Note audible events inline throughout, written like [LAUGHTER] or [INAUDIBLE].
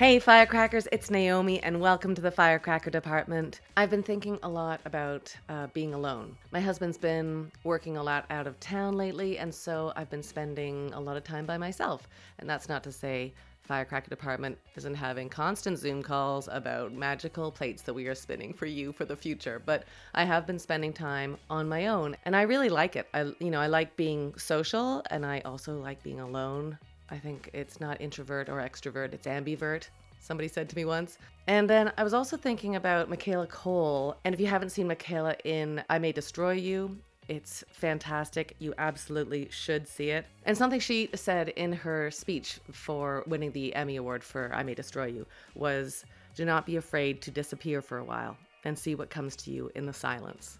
Hey, firecrackers, it's Naomi, and welcome to the Firecracker Department. I've been thinking a lot about uh, being alone. My husband's been working a lot out of town lately, and so I've been spending a lot of time by myself. And that's not to say Firecracker Department isn't having constant Zoom calls about magical plates that we are spinning for you for the future, but I have been spending time on my own, and I really like it. I, you know, I like being social, and I also like being alone. I think it's not introvert or extrovert, it's ambivert. Somebody said to me once. And then I was also thinking about Michaela Coel. And if you haven't seen Michaela in I May Destroy You, it's fantastic. You absolutely should see it. And something she said in her speech for winning the Emmy Award for I May Destroy You was do not be afraid to disappear for a while and see what comes to you in the silence.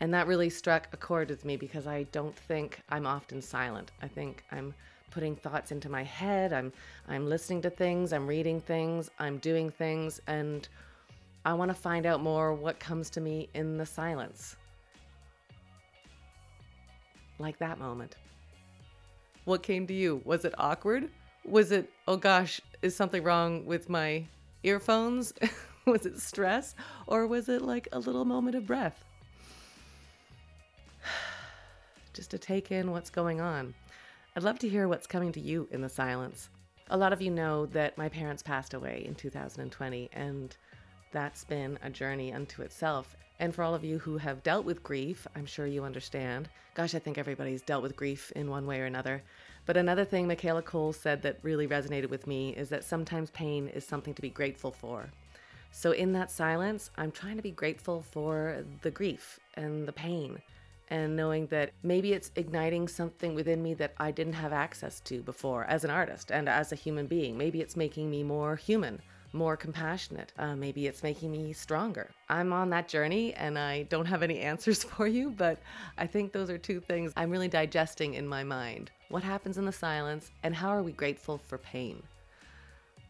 And that really struck a chord with me because I don't think I'm often silent. I think I'm putting thoughts into my head. I'm I'm listening to things, I'm reading things, I'm doing things and I want to find out more what comes to me in the silence. Like that moment. What came to you? Was it awkward? Was it, oh gosh, is something wrong with my earphones? [LAUGHS] was it stress? Or was it like a little moment of breath? [SIGHS] Just to take in what's going on. I'd love to hear what's coming to you in the silence. A lot of you know that my parents passed away in 2020, and that's been a journey unto itself. And for all of you who have dealt with grief, I'm sure you understand. Gosh, I think everybody's dealt with grief in one way or another. But another thing Michaela Coel said that really resonated with me is that sometimes pain is something to be grateful for. So in that silence, I'm trying to be grateful for the grief and the pain and knowing that maybe it's igniting something within me that I didn't have access to before as an artist and as a human being. Maybe it's making me more human, more compassionate. Uh, maybe it's making me stronger. I'm on that journey and I don't have any [LAUGHS] answers for you, but I think those are two things I'm really digesting in my mind. What happens in the silence, and how are we grateful for pain?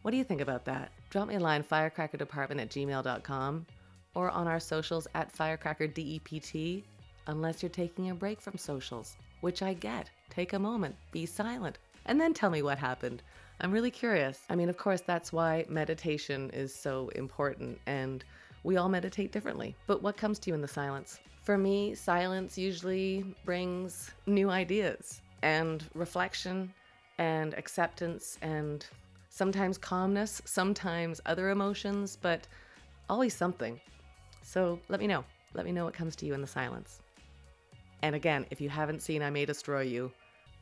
What do you think about that? Drop me a line, firecrackerdepartment at gmail.com, or on our socials at firecrackerdept unless you're taking a break from socials, which I get. Take a moment, be silent, and then tell me what happened. I'm really curious. I mean, of course, that's why meditation is so important, and we all meditate differently. But what comes to you in the silence? For me, silence usually brings new ideas and reflection and acceptance and sometimes calmness, sometimes other emotions, but always something. So let me know. Let me know what comes to you in the silence. And again, if you haven't seen I May Destroy You,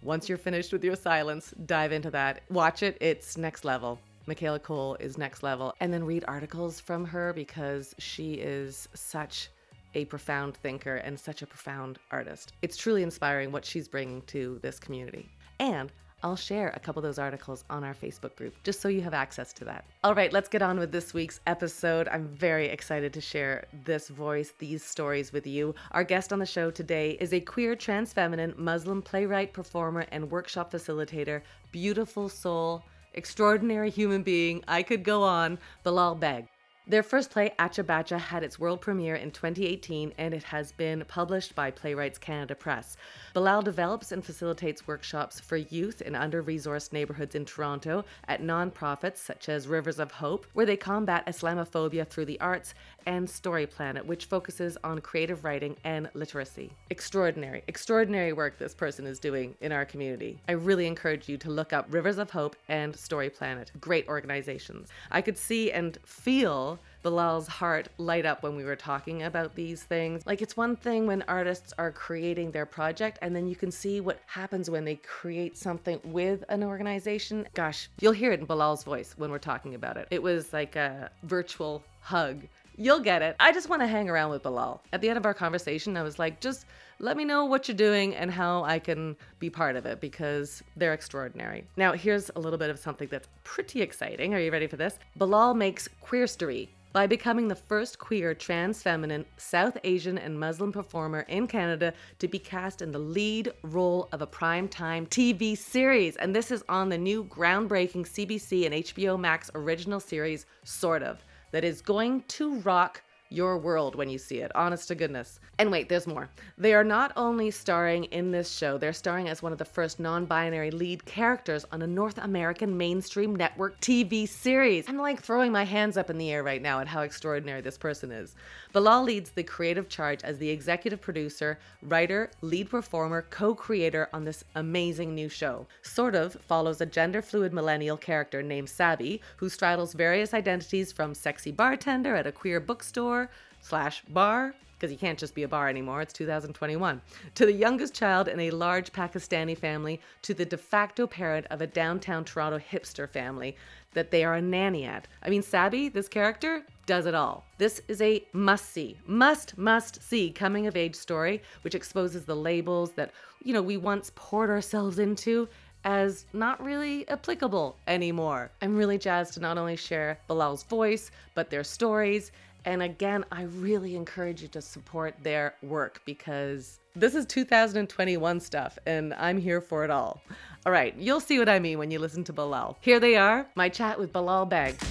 once you're finished with your silence, dive into that. Watch it, it's next level. Michaela Coel is next level. And then read articles from her because she is such a profound thinker and such a profound artist. It's truly inspiring what she's bringing to this community. And I'll share a couple of those articles on our Facebook group just so you have access to that. All right, let's get on with this week's episode. I'm very excited to share this voice, these stories with you. Our guest on the show today is a queer, trans feminine, Muslim playwright, performer, and workshop facilitator, beautiful soul, extraordinary human being. I could go on, Bilal Baig. Their first play, Acha Bacha, had its world premiere in 2018 and it has been published by Playwrights Canada Press. Bilal develops and facilitates workshops for youth in under resourced neighborhoods in Toronto at nonprofits such as Rivers of Hope, where they combat Islamophobia through the arts, and Story Planet, which focuses on creative writing and literacy. Extraordinary, extraordinary work this person is doing in our community. I really encourage you to look up Rivers of Hope and Story Planet. Great organizations. I could see and feel Bilal's heart light up when we were talking about these things. Like, it's one thing when artists are creating their project, and then you can see what happens when they create something with an organization. Gosh, you'll hear it in Bilal's voice when we're talking about it. It was like a virtual hug. You'll get it. I just want to hang around with Bilal. At the end of our conversation, I was like, just let me know what you're doing and how I can be part of it because they're extraordinary. Now, here's a little bit of something that's pretty exciting. Are you ready for this? Bilal makes Queerstory by becoming the first queer, trans feminine, South Asian, and Muslim performer in Canada to be cast in the lead role of a primetime TV series. And this is on the new groundbreaking CBC and HBO Max original series, Sort of, that is going to rock your world when you see it, honest to goodness. And wait, there's more. They are not only starring in this show, they're starring as one of the first non binary lead characters on a North American mainstream network TV series. I'm like throwing my hands up in the air right now at how extraordinary this person is. Bilal leads the creative charge as the executive producer, writer, lead performer, co creator on this amazing new show. Sort of follows a gender fluid millennial character named Sabi, who straddles various identities from sexy bartender at a queer bookstore slash bar because you can't just be a bar anymore. It's 2021. To the youngest child in a large Pakistani family, to the de facto parent of a downtown Toronto hipster family that they are a nanny at. I mean, Sabi, this character, does it all. This is a must see, must, must see coming of age story, which exposes the labels that, you know, we once poured ourselves into as not really applicable anymore. I'm really jazzed to not only share Bilal's voice, but their stories. And again, I really encourage you to support their work because this is 2021 stuff and I'm here for it all. All right, you'll see what I mean when you listen to Bilal. Here they are, my chat with Bilal Baig.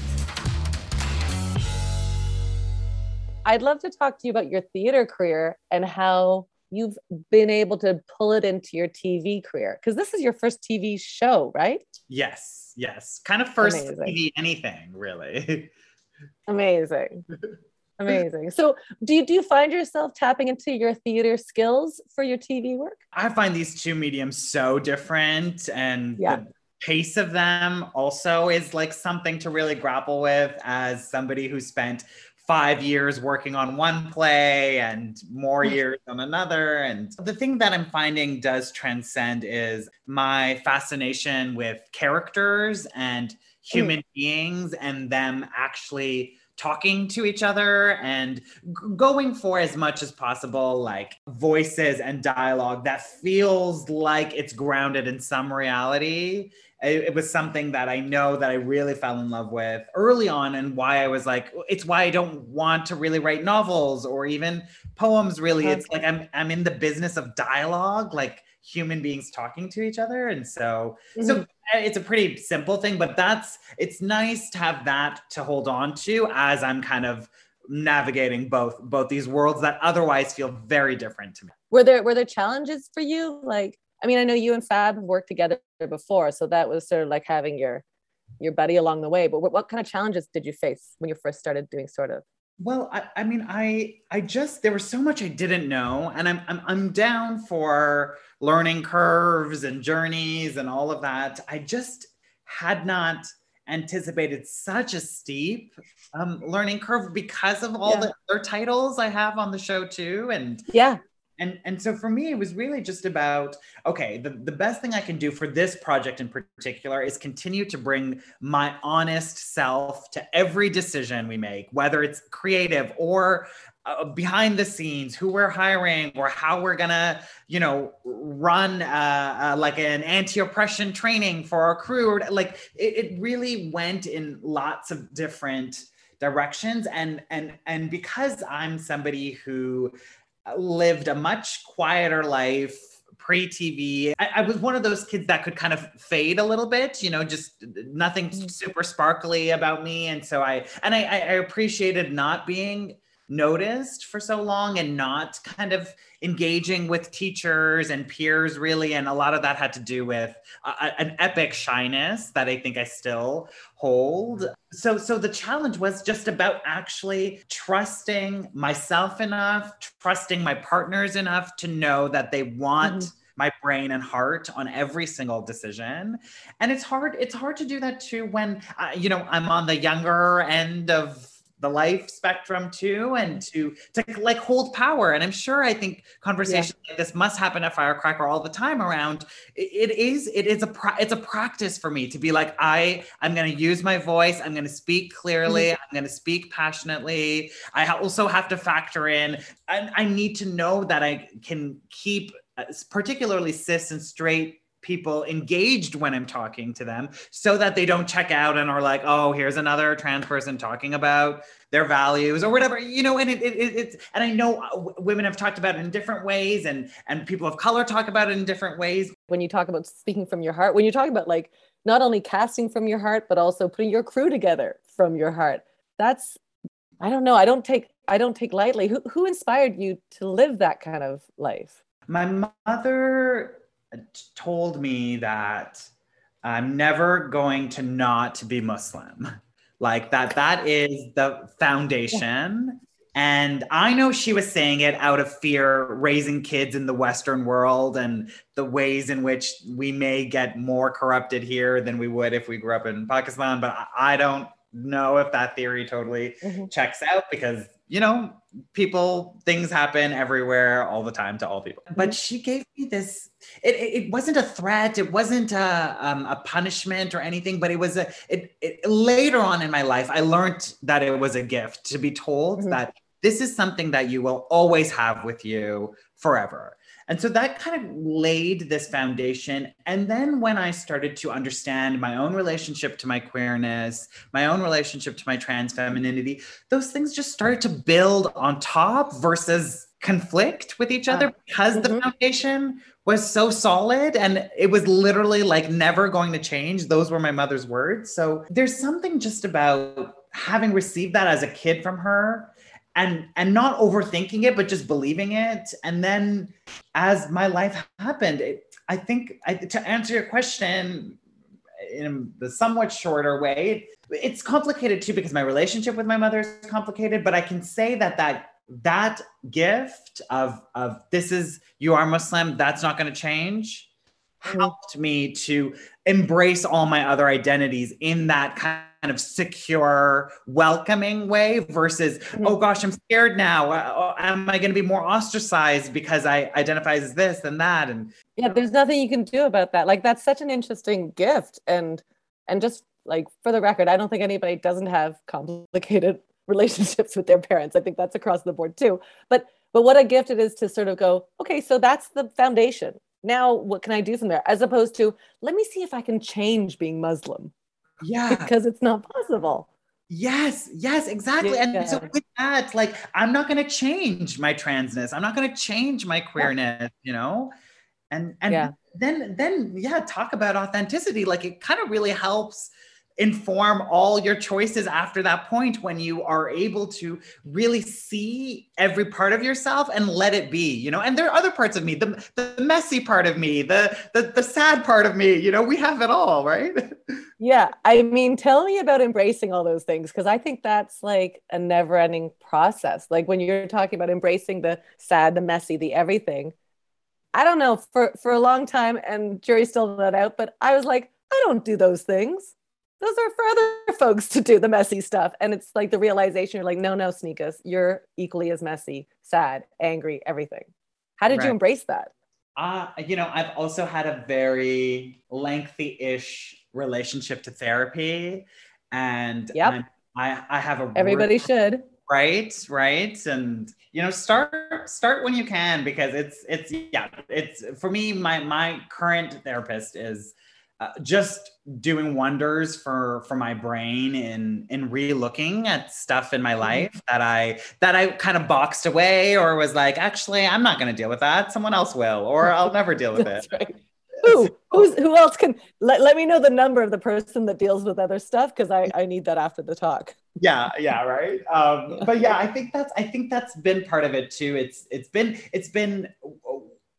I'd love to talk to you about your theater career and how you've been able to pull it into your TV career because this is your first TV show, right? Yes, yes. Kind of first Amazing. TV anything, really. [LAUGHS] Amazing. [LAUGHS] Amazing. So, do you do you find yourself tapping into your theater skills for your TV work? I find these two mediums so different, and yeah. the pace of them also is like something to really grapple with as somebody who spent five years working on one play and more [LAUGHS] years on another. And the thing that I'm finding does transcend is my fascination with characters and human mm. beings and them actually talking to each other and g- going for as much as possible like voices and dialogue that feels like it's grounded in some reality it, it, was something that i know that i really fell in love with early on and why i was like it's why i don't want to really write novels or even poems really okay. it's like i'm i'm in the business of dialogue like human beings talking to each other. And so mm-hmm. so it's a pretty simple thing but that's it's nice to have that to hold on to as i'm kind of navigating both both these worlds that otherwise feel very different to me. Were there were there challenges for you? Like i mean i know you and fab have worked together before so that was sort of like having your your buddy along the way but what, what kind of challenges did you face when you first started doing sort of? Well, I, I, mean, I I just there was so much I didn't know, and I'm, I'm I'm down for learning curves and journeys and all of that. I just had not anticipated such a steep um, learning curve because of all yeah. the other titles I have on the show too, and yeah, and and so for me it was really just about okay the, the best thing i can do for this project in particular is continue to bring my honest self to every decision we make whether it's creative or uh, behind the scenes who we're hiring or how we're gonna you know run uh, uh, like an anti-oppression training for our crew or like it, it really went in lots of different directions and and and because i'm somebody who lived a much quieter life pre TV. I, I, was one of those kids that could kind of fade a little bit, you know, just nothing mm. super sparkly about me. And so I, and I, I appreciated not being noticed for so long and not kind of engaging with teachers and peers really and a lot of that had to do with an epic shyness that i think i still hold. So so the challenge was just about actually trusting myself enough trusting my partners enough to know that they want mm-hmm. my brain and heart on every single decision. And it's hard it's hard to do that too when uh, you know i'm on the younger end of the life spectrum too and to to like hold power and i'm sure i think conversations yeah. like this must happen at firecracker all the time around it, it is it is a it's a practice for me to be like i i'm going to use my voice i'm going to speak clearly mm-hmm. i'm going to speak passionately i also have to factor in I, I need to know that i can keep uh, particularly cis and straight people engaged when I'm talking to them so that they don't check out and are like, oh, here's another trans person talking about their values or whatever, you know, and it, it, it it's, and I know uh, women have talked about it in different ways and, and people of color talk about it in different ways. When you talk about speaking from your heart, when you talk about like not only casting from your heart, but also putting your crew together from your heart, that's I don't know. I don't take I don't take lightly. Who who inspired you to live that kind of life? My mother told me that I'm never going to not be Muslim. Like that that is the foundation. And I know she was saying it out of fear, raising kids in the Western world and the ways in which we may get more corrupted here than we would if we grew up in Pakistan. But I don't know if that theory totally mm-hmm. checks out because you know people things happen everywhere all the time to all people but she gave me this it, it, wasn't a threat it wasn't a, um, a punishment or anything but it was a it, it, later on in my life i learned that it was a gift to be told mm-hmm. that this is something that you will always have with you forever and so that kind of laid this foundation. And then when I started to understand my own relationship to my queerness, my own relationship to my trans femininity, those things just started to build on top versus conflict with each other because mm-hmm. the foundation was so solid and it was literally like never going to change. Those were my mother's words. So there's something just about having received that as a kid from her and and not overthinking it but just believing it and then as my life happened it, i think I, to answer your question in the somewhat shorter way it's complicated too because my relationship with my mother is complicated but i can say that that that gift of of this is you are muslim that's not going to change mm-hmm. helped me to embrace all my other identities in that kind of secure, welcoming way versus, mm-hmm. oh gosh, I'm scared now. Uh, uh am I going to be more ostracized because I identify as this and that? And yeah, there's nothing you can do about that. Like that's such an interesting gift. And and just like for the record, I don't think anybody doesn't have complicated [LAUGHS] relationships with their parents. I think that's across the board too. But but what a gift it is to sort of go, okay, so that's the foundation. Now what can I do from there? As opposed to let me see if I can change being Muslim yeah. Because it's not possible. Yes, yes, exactly. Yeah. And so with that, like I'm not gonna change my transness. I'm not gonna change my queerness, you know? And and yeah. then then yeah, talk about authenticity. Like it kind of really helps inform all your choices after that point when you are able to really see every part of yourself and let it be you know? And there are other parts of me the, the messy part of me the, the the sad part of me you know? We have it all right? [LAUGHS] Yeah i mean tell me about embracing all those things because i think that's like a never ending process. Like when you're talking about embracing the sad the messy the everything i don't know for for a long time and jury's still not out but i was like i don't do those things those are for other [LAUGHS] folks to do the messy stuff. And it's like the realization you're like, no, no, Snieckus, you're equally as messy, sad, angry, everything. How did right. you embrace that? Uh, you know, I've also had a very lengthy ish relationship to therapy. And yep. I, I have a everybody should right right and you know start start when you can because it's it's yeah it's for me my my current therapist is uh, just doing wonders for for my brain in in re-looking at stuff in my mm-hmm. life that I that I kind of boxed away or was like, actually, I'm not going to deal with that. Someone else will, or I'll never deal with [LAUGHS] it. Right. [LAUGHS] Who who's who else can let, let me know the number of the person that deals with other stuff because I I need that after the talk. Yeah, yeah, right. Um, but yeah, [LAUGHS] I think that's I think that's been part of it too. It's it's been it's been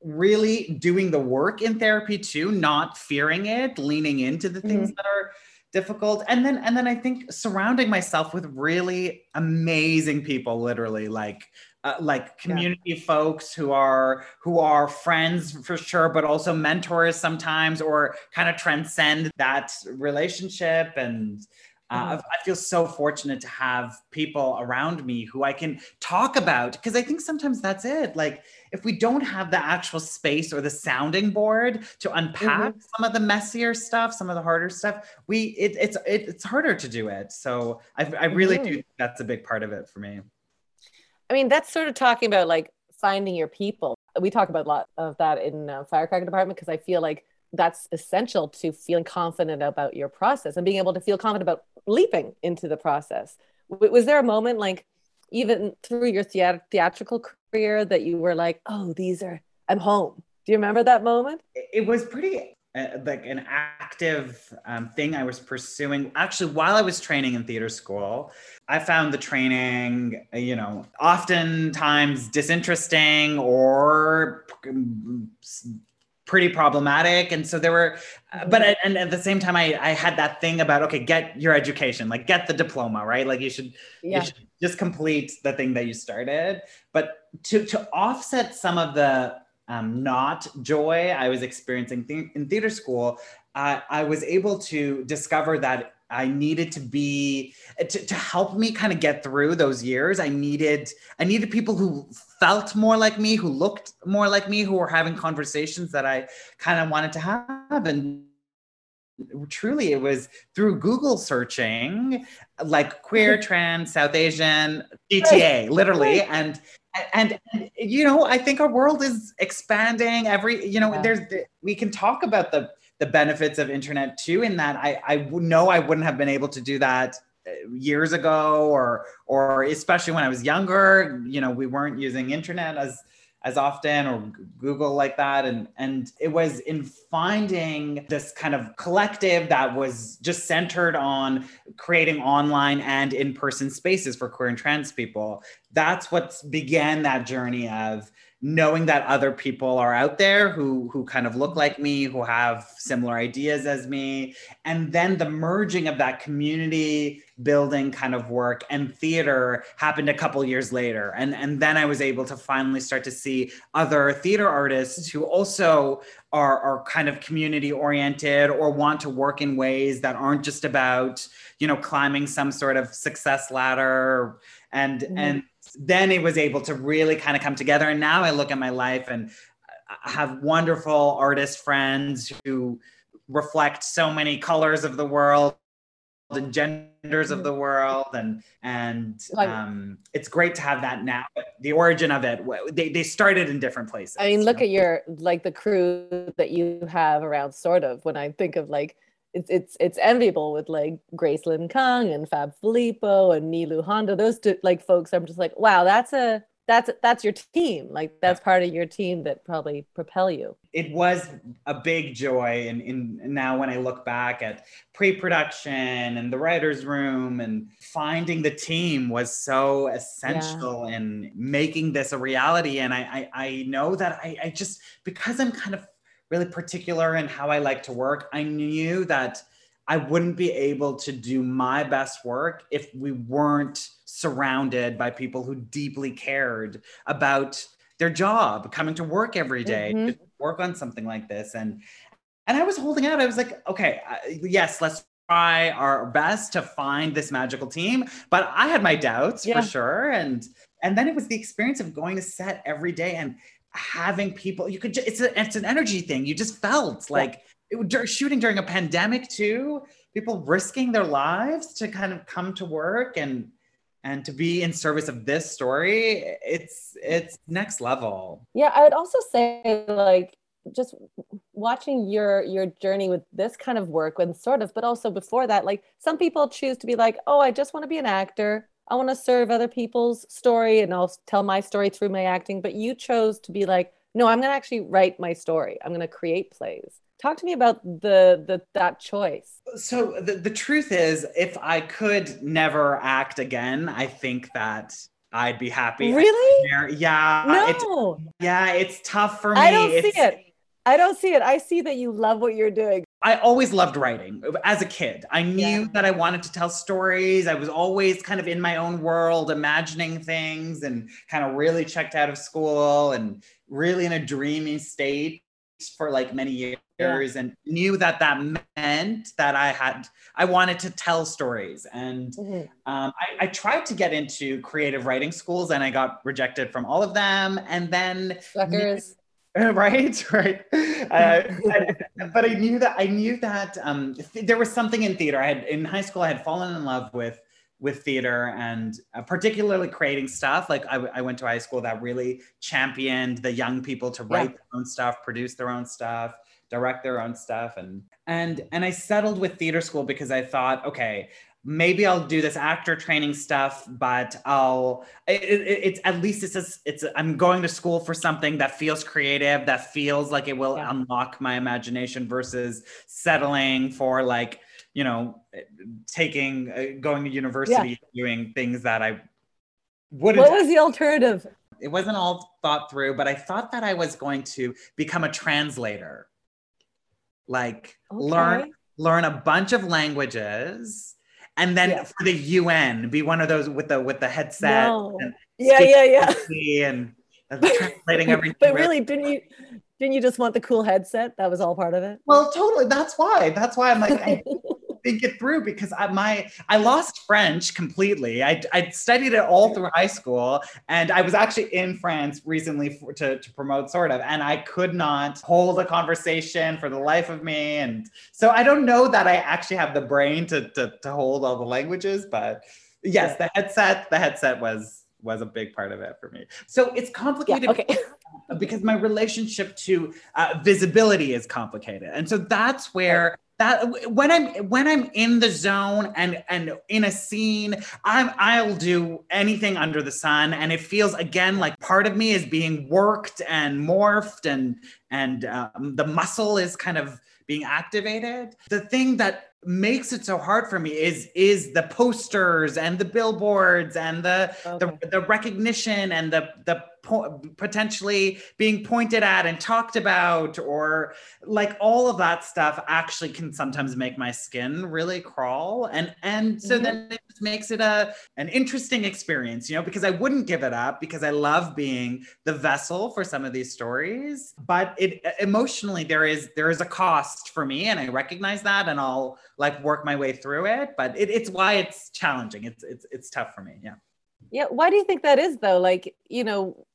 really doing the work in therapy too, not fearing it, leaning into the things mm-hmm. that are difficult and then and then i think surrounding myself with really amazing people literally like uh, like community yeah. folks who are who are friends for sure but also mentors sometimes or kind of transcend that relationship and uh, mm. I feel so fortunate to have people around me who I can talk about because I think sometimes that's it. Like, if we don't have the actual space or the sounding board to unpack mm-hmm. some of the messier stuff, some of the harder stuff, we it, it's it, it's harder to do it. So I, I really mm-hmm. do think that's a big part of it for me. I mean, that's sort of talking about like finding your people. We talk about a lot of that in uh, Firecracker Department because I feel like that's essential to feeling confident about your process and being able to feel confident about leaping into the process. Was there a moment like even through your theatrical career that you were like, oh, these are, I'm home? Do you remember that moment? It was pretty uh, like an active um, thing I was pursuing. Actually, while I was training in theater school, I found the training, you know, oftentimes disinteresting or pretty problematic. And so there were uh, but I, and at the same time I, I had that thing about okay get your education like get the diploma right? Like you should, yeah. you should just complete the thing that you started. But to to offset some of the um, not joy I was experiencing th- in theater school, uh, I was able to discover that I needed to be to, to help me kind of get through those years. I needed I needed people who felt more like me, who looked more like me, who were having conversations that I kind of wanted to have and truly it was through google searching like queer [LAUGHS] trans south asian gta literally and and, and, you know i think our world is expanding every you know yeah. there's we can talk about the the benefits of internet too in that i i know i wouldn't have been able to do that uh, years ago or or especially when i was younger you know we weren't using internet as as often or google like that. And and it was in finding this kind of collective that was just centered on creating online and in-person spaces for queer and trans people. That's what began that journey of knowing that other people are out there who who kind of look like me who have similar ideas as me. And then the merging of that community building kind of work and theater happened a couple years later. And and then i was able to finally start to see other theater artists who also are are kind of community oriented or want to work in ways that aren't just about you know climbing some sort of success ladder. And mm-hmm. and then it was able to really kind of come together. And now I look at my life and I have wonderful artist friends who reflect so many colors of the world and genders of the world and and um, it's great to have that now the origin of it they, they started in different places i mean look know? at your like the crew that you have around sort of when i think of like it's it's it's enviable with like Grace Lynn Kung and Fab Filippo and Nilu Honda. Those two like folks, I'm just like, wow, that's a that's that's your team. Like that's part of your team that probably propel you. It was a big joy, and in, in now when I look back at pre-production and the writers' room and finding the team was so essential yeah. in making this a reality. And I I, I know that I, I just because I'm kind of really particular in how I like to work. I knew that I wouldn't be able to do my best work if we weren't surrounded by people who deeply cared about their job, coming to work every day mm-hmm. to work on something like this. And and I was holding out. I was like, okay, uh, yes, let's try our best to find this magical team. But I had my doubts yeah. for sure. And and then it was the experience of going to set every day and having people you could just, it's a, it's an energy thing. You just felt like it, shooting during a pandemic too people risking their lives to kind of come to work and and to be in service of this story. It's it's next level. Yeah i would also say like just watching your your journey with this kind of work and sort of but also before that like some people choose to be like oh i just want to be an actor I want to serve other people's story and I'll tell my story through my acting. But you chose to be like, no, I'm going to actually write my story. I'm going to create plays. Talk to me about the, the that choice. So the, the truth is, if I could never act again, I think that I'd be happy. Really? Yeah. No. It's, yeah, it's tough for me. I don't it's, see it. I don't see it. I see that you love what you're doing. I always loved writing as a kid. I knew yeah. that I wanted to tell stories. I was always kind of in my own world, imagining things and kind of really checked out of school and really in a dreamy state for like many years yeah. and knew that that meant that I had, I wanted to tell stories. And mm-hmm. um, I, I tried to get into creative writing schools and I got rejected from all of them. And then. Suckers. [LAUGHS] right? Right. Uh, but i knew that i knew that um, th- there was something in theater. I had in high school i had fallen in love with with theater and uh, particularly creating stuff. Like I, I, went to high school that really championed the young people to write yeah. their own stuff produce their own stuff direct their own stuff. And and and i settled with theater school because i thought okay maybe I'll do this actor training stuff, but I'll it, it, it's at least it's a, it's a, I'm going to school for something that feels creative, that feels like it will yeah. unlock my imagination versus settling for like you know taking uh, going to university yeah. doing things that I wouldn't. What was the alternative? It wasn't all thought through, but I thought that I was going to become a translator, like okay. learn learn a bunch of languages and then yeah. for the UN, be one of those with the with the headset. No. Yeah, yeah, yeah. And, and [LAUGHS] translating everything. but really, didn't you didn't you just want the cool headset? That was all part of it. Well, totally. That's why. That's why I'm like, [LAUGHS] think it through because I, my I lost French completely. I I studied it all through high school, and I was actually in France recently for, to to promote sort of, and I could not hold a conversation for the life of me. And so I don't know that I actually have the brain to to, to hold all the languages, but yes, the headset the headset was was a big part of it for me. So it's complicated. Yeah, okay. [LAUGHS] because my relationship to uh, visibility is complicated, and so that's where that when i'm when i'm in the zone and and in a scene i'm i'll do anything under the sun and it feels again like part of me is being worked and morphed and and um, the muscle is kind of being activated the thing that makes it so hard for me is is the posters and the billboards and the okay. the, the recognition and the the po- potentially being pointed at and talked about or like all of that stuff actually can sometimes make my skin really crawl. And and so mm-hmm. then it just makes it a an interesting experience you know because i wouldn't give it up because i love being the vessel for some of these stories. But it emotionally there is there is a cost for me and i recognize that and i'll like work my way through it. But it, it's why it's challenging. It's it's it's tough for me. Yeah yeah why do you think that is though? Like you know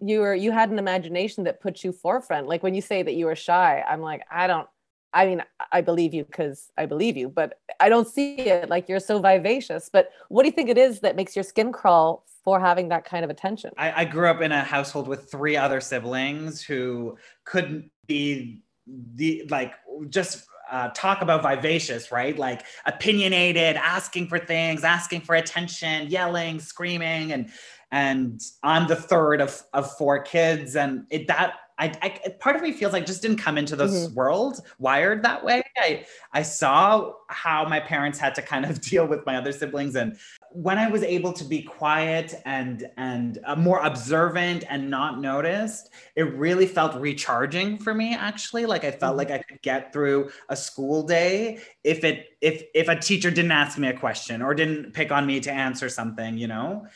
you were you had an imagination that put you forefront. Like when you say that you were shy i'm like i don't i mean i believe you because i believe you but i don't see it. Like you're so vivacious. But what do you think it is that makes your skin crawl for having that kind of attention? I, I grew up in a household with three other siblings who couldn't be the like just uh, talk about vivacious, right? Like opinionated, asking for things, asking for attention, yelling, screaming, and and I'm the third of of four kids, and it that I, I part of me feels like just didn't come into this mm-hmm. world wired that way. I I saw how my parents had to kind of [LAUGHS] deal with my other siblings, and when I was able to be quiet and and uh, more observant and not noticed, it really felt recharging for me. Actually, like I felt mm-hmm. like I could get through a school day if it if if a teacher didn't ask me a question or didn't pick on me to answer something, you know.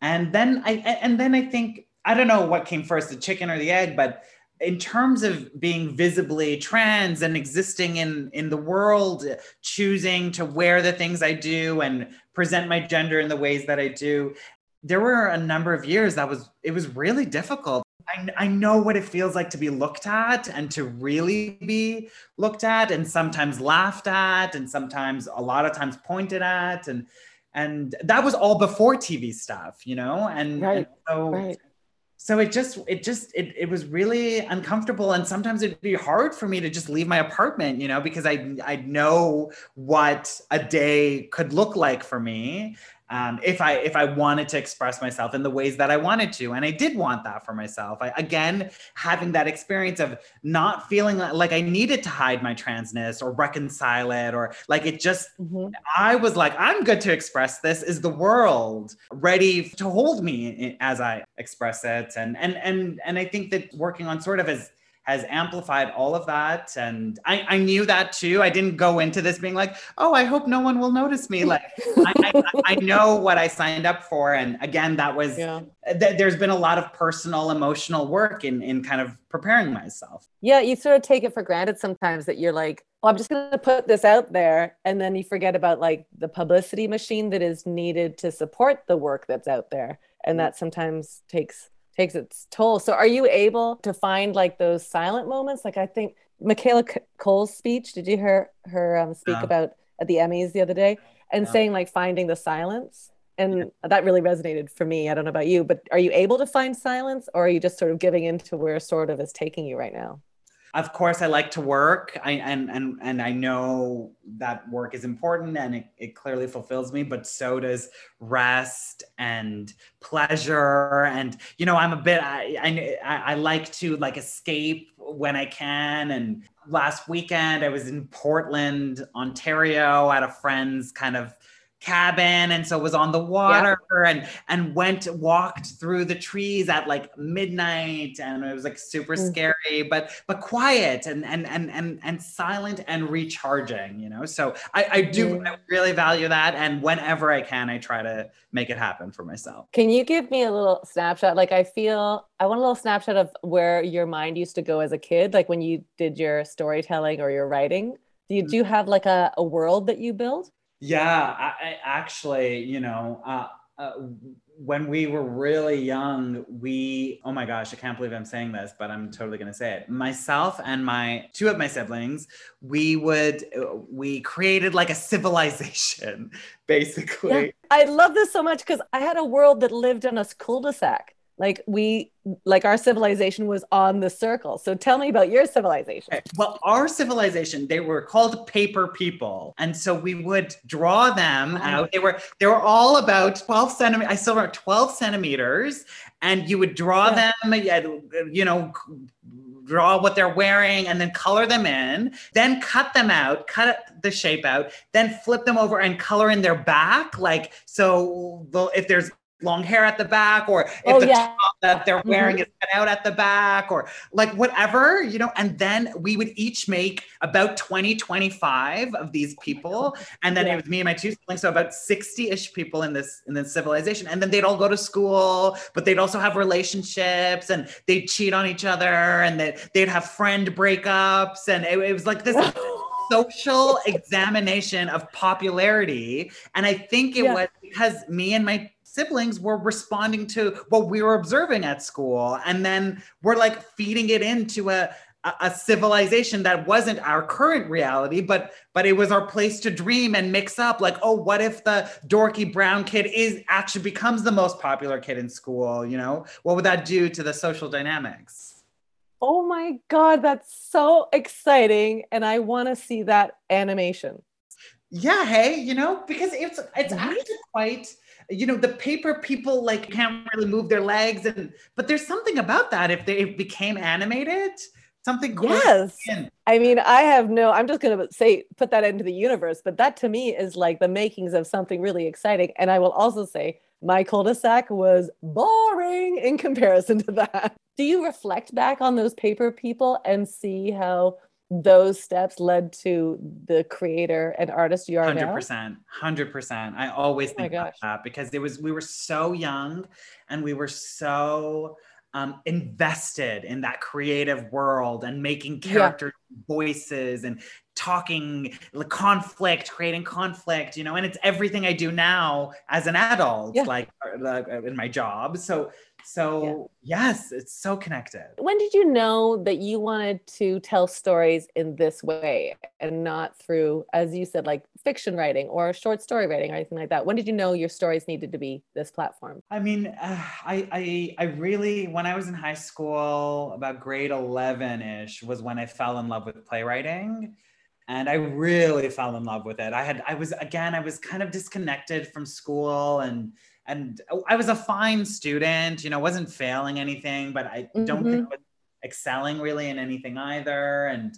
And then I and then I think I don't know what came first, the chicken or the egg, but in terms of being visibly trans and existing in in the world choosing to wear the things i do and present my gender in the ways that i do there were a number of years that was it was really difficult. I, I know what it feels like to be looked at and to really be looked at and sometimes laughed at and sometimes a lot of times pointed at and and that was all before tv stuff you know? And, right, and so right so it just it just it, it was really uncomfortable and sometimes it'd be hard for me to just leave my apartment you know because i i know what a day could look like for me um, if I if I wanted to express myself in the ways that I wanted to, and I did want that for myself. I, again, having that experience of not feeling like I needed to hide my transness or reconcile it, or like it just. Mm-hmm. I was like, I'm good to express this. Is the world ready to hold me as I express it? And and and and I think that working on sort of as has amplified all of that. And I, I knew that too. I didn't go into this being like, oh, I hope no one will notice me. Like, I, I, I, know what I signed up for. And again, that was, yeah. th- there's been a lot of personal, emotional work in, in kind of preparing myself. Yeah, you sort of take it for granted sometimes that you're like, well, I'm just going to put this out there. And then you forget about like the publicity machine that is needed to support the work that's out there. And that sometimes takes takes its toll. So are you able to find like those silent moments? Like I think Michaela Coel's speech, did you hear her um, speak yeah. about at the Emmys the other day and yeah. saying like finding the silence? And yeah. that really resonated for me. I don't know about you, but are you able to find silence or are you just sort of giving into where sort of is taking you right now? Of course, I like to work. I and and and I know that work is important and it, it clearly fulfills me, but so does rest and pleasure. And you know, I'm a bit I I, I like to like escape when I can. And last weekend I was in Portland, Ontario at a friend's kind of cabin and so was on the water yeah. and and went walked through the trees at like midnight and it was like super mm. scary but but quiet and and and and and silent and recharging you know so i i do mm. I really value that and whenever i can i try to make it happen for myself can you give me a little snapshot like i feel i want a little snapshot of where your mind used to go as a kid like when you did your storytelling or your writing do you, mm. do you have like a, a world that you build yeah, I, I actually, you know, uh, uh, when we were really young, we, oh my gosh, I can't believe I'm saying this, but I'm totally going to say it. Myself and my two of my siblings, we would, we created like a civilization, [LAUGHS] basically. Yeah, I love this so much because I had a world that lived in a cul de sac like we like our civilization was on the circle so tell me about your civilization well our civilization they were called paper people and so we would draw them oh. out they were they were all about 12 centimeters i still remember 12 centimeters and you would draw yeah. them you know draw what they're wearing and then color them in, then cut them out, cut the shape out, then flip them over and color in their back. Like, so if there's long hair at the back or if oh, the yeah. top that they're wearing mm-hmm. is cut out at the back or like whatever you know and then we would each make about 20 25 of these people and then yeah. it was me and my two siblings so about 60ish people in this in this civilization and then they'd all go to school but they'd also have relationships and they'd cheat on each other and they, they'd have friend breakups and it, it was like this [LAUGHS] social examination of popularity. And i think it yeah. was because me and my siblings were responding to what we were observing at school. And then we're like feeding it into a a civilization that wasn't our current reality but but it was our place to dream and mix up like oh what if the dorky brown kid is actually becomes the most popular kid in school you know? What would that do to the social dynamics oh my god that's so exciting and i want to see that animation. Yeah hey you know because it's it's actually quite you know the paper people like can't really move their legs and but there's something about that if they became animated something yes. i mean i have no i'm just going to say put that into the universe but that to me is like the makings of something really exciting and i will also say my cul-de-sac was boring in comparison to that do you reflect back on those paper people and see how those steps led to the creator and artist you are 100%, now? 100%. I always oh think about that because it was, we were so young and we were so um, invested in that creative world and making character yeah. voices and talking like conflict, creating conflict, you know, and it's everything I do now as an adult, yeah. like uh, in my job. So so, yeah. yes, it's so connected. When did you know that you wanted to tell stories in this way and not through, as you said, like fiction writing or short story writing or anything like that? When did you know your stories needed to be this platform? I mean, uh, I, I, I really, when I was in high school, about grade 11 ish, was when I fell in love with playwriting and I really fell in love with it. I had I was again I was kind of disconnected from school and and I was a fine student, you know, wasn't failing anything, but I mm-hmm. don't think mm-hmm. I was excelling really in anything either. And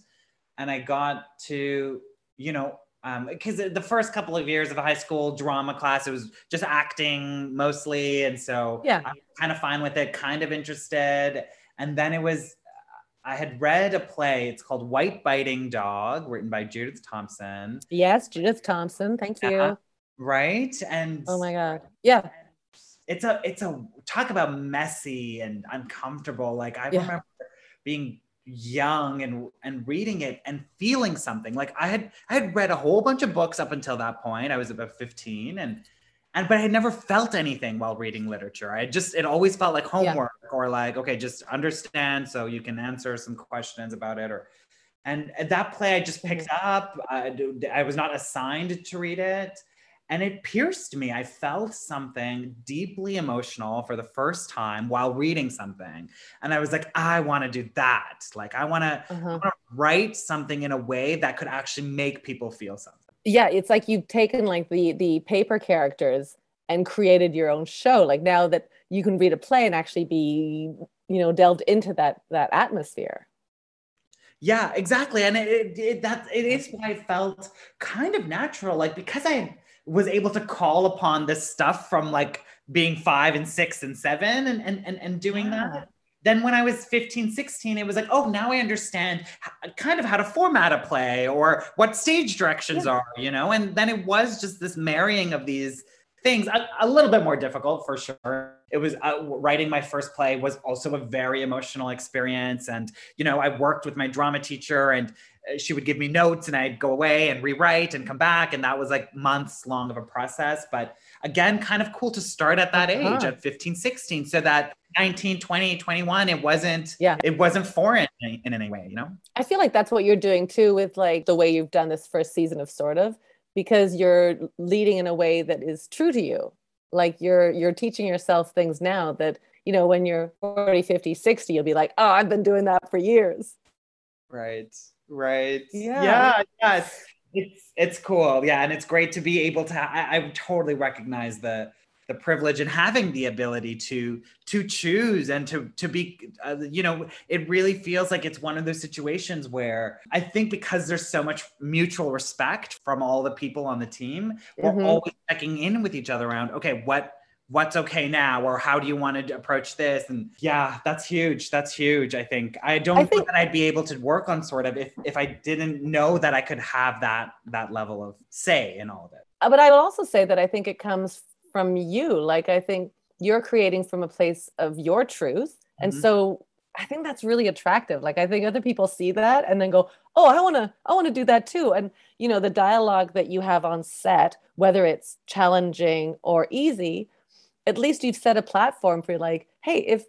and I got to, you know, because um, the first couple of years of high school drama class, it was just acting mostly, and so yeah, I'm kind of fine with it, kind of interested. And then it was, I had read a play. It's called White Biting Dog, written by Judith Thompson. Yes, Judith Thompson. Thank you. Uh, right and oh my god yeah it's a it's a talk about messy and uncomfortable like i yeah. remember being young and and reading it and feeling something like i had i had read a whole bunch of books up until that point i was about 15 and and but i had never felt anything while reading literature i just it always felt like homework yeah. or like okay just understand so you can answer some questions about it or and that play i just picked up I, I was not assigned to read it and it pierced me. I felt something deeply emotional for the first time while reading something. And I was like, I want to do that. Like, I want to uh-huh. write something in a way that could actually make people feel something. Yeah, it's like you've taken like the the paper characters and created your own show. Like now that you can read a play and actually be, you know, delved into that that atmosphere. Yeah, exactly. And it, it, it that it is why I felt kind of natural. Like because I was able to call upon this stuff from like being five and six and seven and and and, and doing yeah. that then when i was 15 16 it was like oh now i understand kind of how to format a play or what stage directions yeah. are you know and then it was just this marrying of these things a, a little bit more difficult for sure it was uh, writing my first play was also a very emotional experience and you know i worked with my drama teacher and she would give me notes and I'd go away and rewrite and come back. And that was like months long of a process. But again, kind of cool to start at that uh-huh. age at 15, 16. So that 19, 20, 21, it wasn't, yeah, it wasn't foreign in, in any way, you know? I feel like that's what you're doing too with like the way you've done this first season of sort of, because you're leading in a way that is true to you. Like you're, you're teaching yourself things now that, you know, when you're 40, 50, 60, you'll be like, oh, I've been doing that for years. Right right? Yeah, yeah, yeah. It's, it's cool, yeah, and it's great to be able to. I, I totally recognize the the privilege and having the ability to to choose and to to be uh, you know it really feels like it's one of those situations where i think because there's so much mutual respect from all the people on the team we're mm-hmm. always checking in with each other around okay what what's okay now or how do you want to approach this? And yeah that's huge that's huge i think. I don't I think that i'd be able to work on sort of if if i didn't know that i could have that that level of say in all of it. Uh, but i would also say that i think it comes from you like i think you're creating from a place of your truth. And mm-hmm. so i think that's really attractive like i think other people see that and then go oh i want to i want to do that too. And you know the dialogue that you have on set whether it's challenging or easy at least you've set a platform for like, hey, if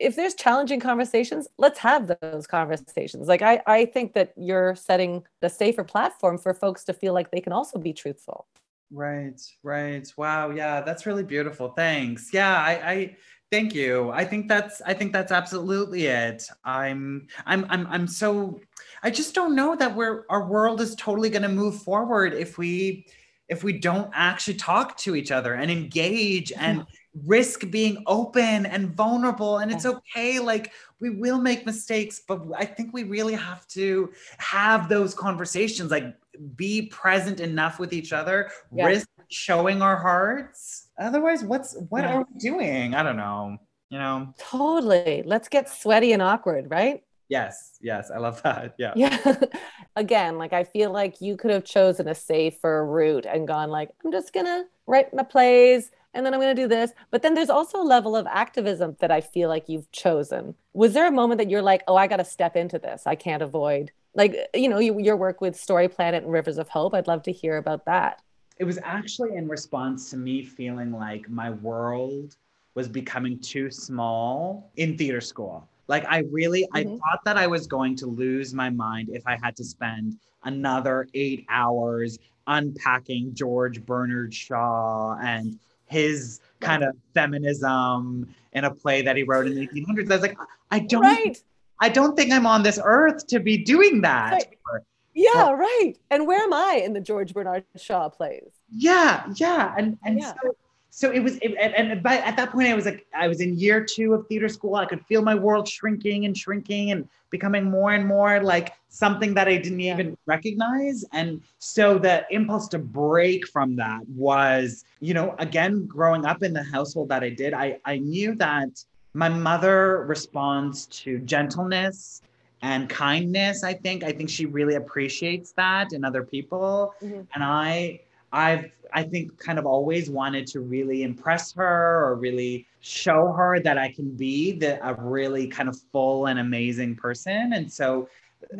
if there's challenging conversations, let's have those conversations. Like I, I think that you're setting the safer platform for folks to feel like they can also be truthful. Right, right. Wow, yeah, that's really beautiful. Thanks. Yeah, I, I thank you. I think that's I think that's absolutely it. I'm I'm I'm I'm so I just don't know that we're our world is totally gonna move forward if we if we don't actually talk to each other and engage and risk being open and vulnerable and it's okay like we will make mistakes but i think we really have to have those conversations like be present enough with each other yeah. risk showing our hearts. Otherwise what's what yeah. are we doing? I don't know you know? Totally. Let's get sweaty and awkward right Yes, yes, I love that. Yeah. Yeah. [LAUGHS] Again, like I feel like you could have chosen a safer route and gone like, I'm just gonna write my plays and then I'm gonna do this. But then there's also a level of activism that I feel like you've chosen. Was there a moment that you're like, oh, I gotta step into this. I can't avoid like, you know, you, your work with Story Planet and Rivers of Hope. I'd love to hear about that. It was actually in response to me feeling like my world was becoming too small in theater school like I really, mm-hmm. I thought that I was going to lose my mind if I had to spend another eight hours unpacking George Bernard Shaw and his kind of feminism in a play that he wrote in the 1800s. I was like, I don't, right. I don't think I'm on this earth to be doing that. Right. Yeah, right. And where am I in the George Bernard Shaw plays? Yeah, yeah, and and yeah. so so it was it, and, by, at that point i was like i was in year two of theater school i could feel my world shrinking and shrinking and becoming more and more like something that i didn't yeah. even recognize and so the impulse to break from that was you know again growing up in the household that i did i i knew that my mother responds to gentleness and kindness i think i think she really appreciates that in other people mm-hmm. and i I've I think kind of always wanted to really impress her or really show her that I can be the, a really kind of full and amazing person. And so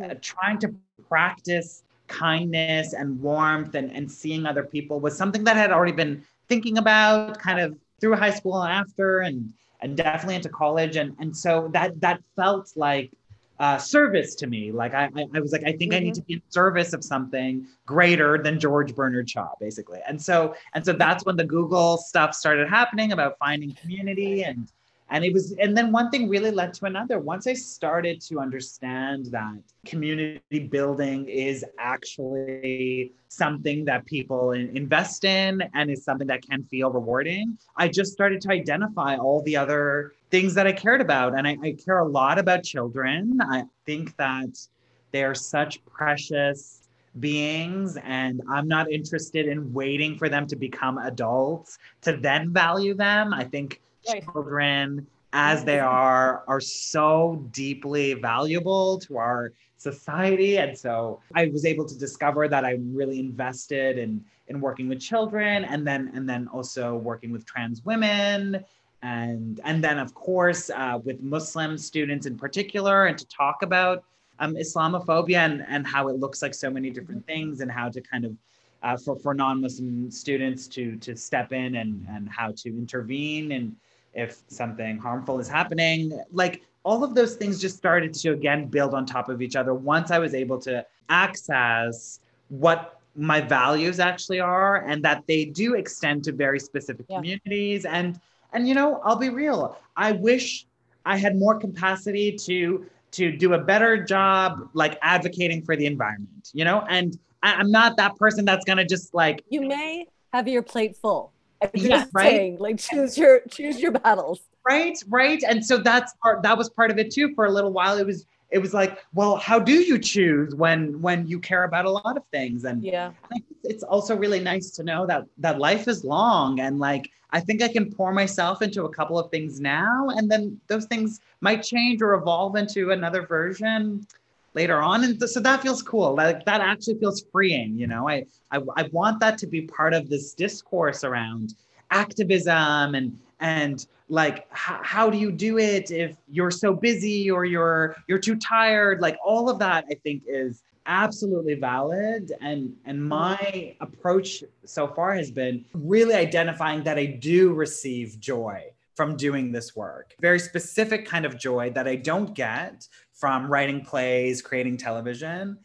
uh, trying to practice kindness and warmth and, and seeing other people was something that I had already been thinking about kind of through high school and after and and definitely into college. And and so that that felt like uh, service to me. Like I, I, I was like, I think mm-hmm. I need mm-hmm. to be in service of something greater than George Bernard Shaw, basically. And so, and so that's when the Google stuff started happening about finding community and and it was and then one thing really led to another once i started to understand that community building is actually something that people invest in and is something that can feel rewarding i just started to identify all the other things that i cared about and i, I care a lot about children. I think that they're such precious beings and i'm not interested in waiting for them to become adults to then value them. I think right. children as they are are so deeply valuable to our society. And so i was able to discover that i'm really invested in in working with children and then and then also working with trans women and and then of course uh, with muslim students in particular and to talk about um, islamophobia and and how it looks like so many different things and how to kind of uh, for for non-muslim students to to step in and and how to intervene and if something harmful is happening. Like all of those things just started to again build on top of each other once I was able to access what my values actually are and that they do extend to very specific yeah. communities and and you know I'll be real I wish I had more capacity to to do a better job like advocating for the environment you know and I, I'm not that person that's gonna just like you may have your plate full yeah, right. Saying, like choose your choose your battles. Right, right. And so that's part that was part of it too. For a little while, it was it was like, well, how do you choose when when you care about a lot of things? And yeah, it's also really nice to know that that life is long and like I think I can pour myself into a couple of things now, and then those things might change or evolve into another version later on. And so that feels cool. Like that actually feels freeing you know? I, I i want that to be part of this discourse around activism and and like h- how do you do it if you're so busy or you're you're too tired? Like all of that i think is absolutely valid. And and my approach so far has been really identifying that i do receive joy from doing this work. Very specific kind of joy that i don't get from writing plays, creating television,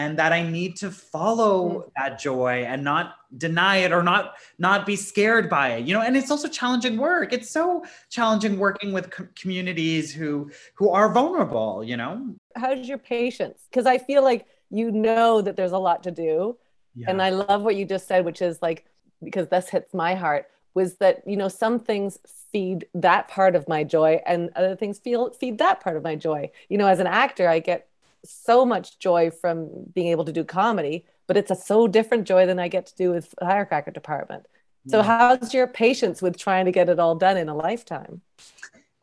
and that I need to follow mm. that joy and not deny it or not not be scared by it. You know, and it's also challenging work. It's so challenging working with co- communities who who are vulnerable, you know. How's your patience? Cuz I feel like you know that there's a lot to do. Yeah. And I love what you just said which is like because this hits my heart was that you know some things feed that part of my joy and other things feel feed that part of my joy you know as an actor i get so much joy from being able to do comedy but it's a so different joy than i get to do with firecracker department. So yeah. how's your patience with trying to get it all done in a lifetime?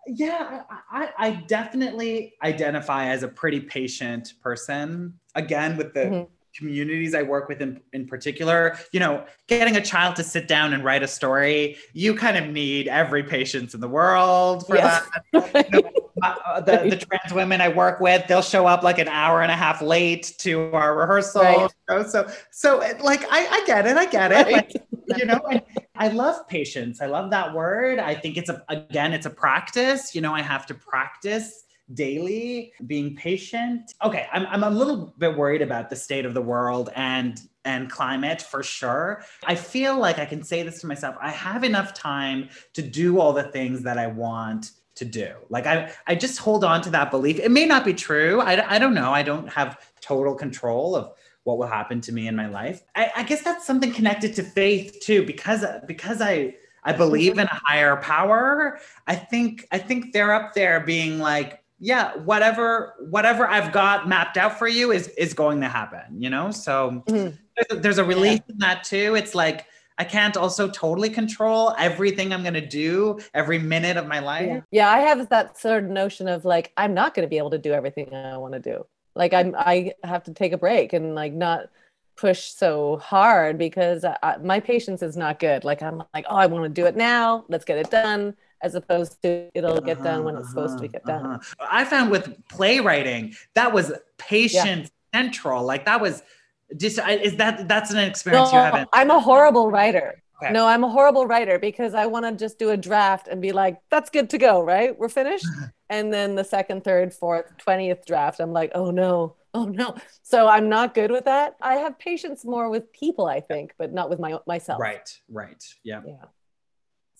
Yeah I, I definitely identify as a pretty patient person again with the mm-hmm communities I work with in, in particular, you know, getting a child to sit down and write a story, you kind of need every patience in the world for yes. that. You know, [LAUGHS] uh, the, the trans women I work with, they'll show up like an hour and a half late to our rehearsal. Right. You know? So, so like, I, I get it. I get it. Right. Like, [LAUGHS] you know, I, I love patience. I love that word. I think it's a, again, it's a practice, you know, I have to practice daily, being patient. Okay, I'm, I'm a little bit worried about the state of the world and and climate for sure. I feel like I can say this to myself. I have enough time to do all the things that I want to do. Like I, I just hold on to that belief. It may not be true. I, I don't know. I don't have total control of what will happen to me in my life. I, I guess that's something connected to faith too, because because I I believe in a higher power. I think I think they're up there being like yeah whatever whatever i've got mapped out for you is is going to happen you know? So mm-hmm. there's, there's, a relief yeah. in that too. It's like i can't also totally control everything i'm going to do every minute of my life. Yeah. yeah i have that sort of notion of like i'm not going to be able to do everything i want to do. Like i'm i have to take a break and like not push so hard because I, my patience is not good. Like i'm like oh i want to do it now. Let's get it done as opposed to it'll get done when it's supposed to get done. Uh-huh. I found with playwriting that was patient yeah. central. Like that was just is that that's an experience no, you haven't. I'm a horrible writer. Okay. No, I'm a horrible writer because I want to just do a draft and be like, that's good to go, right? We're finished. [LAUGHS] and then the second, third, fourth, 20th draft, I'm like, oh no, oh no. So I'm not good with that. I have patience more with people, I think, but not with my myself. Right, right. Yeah. Yeah.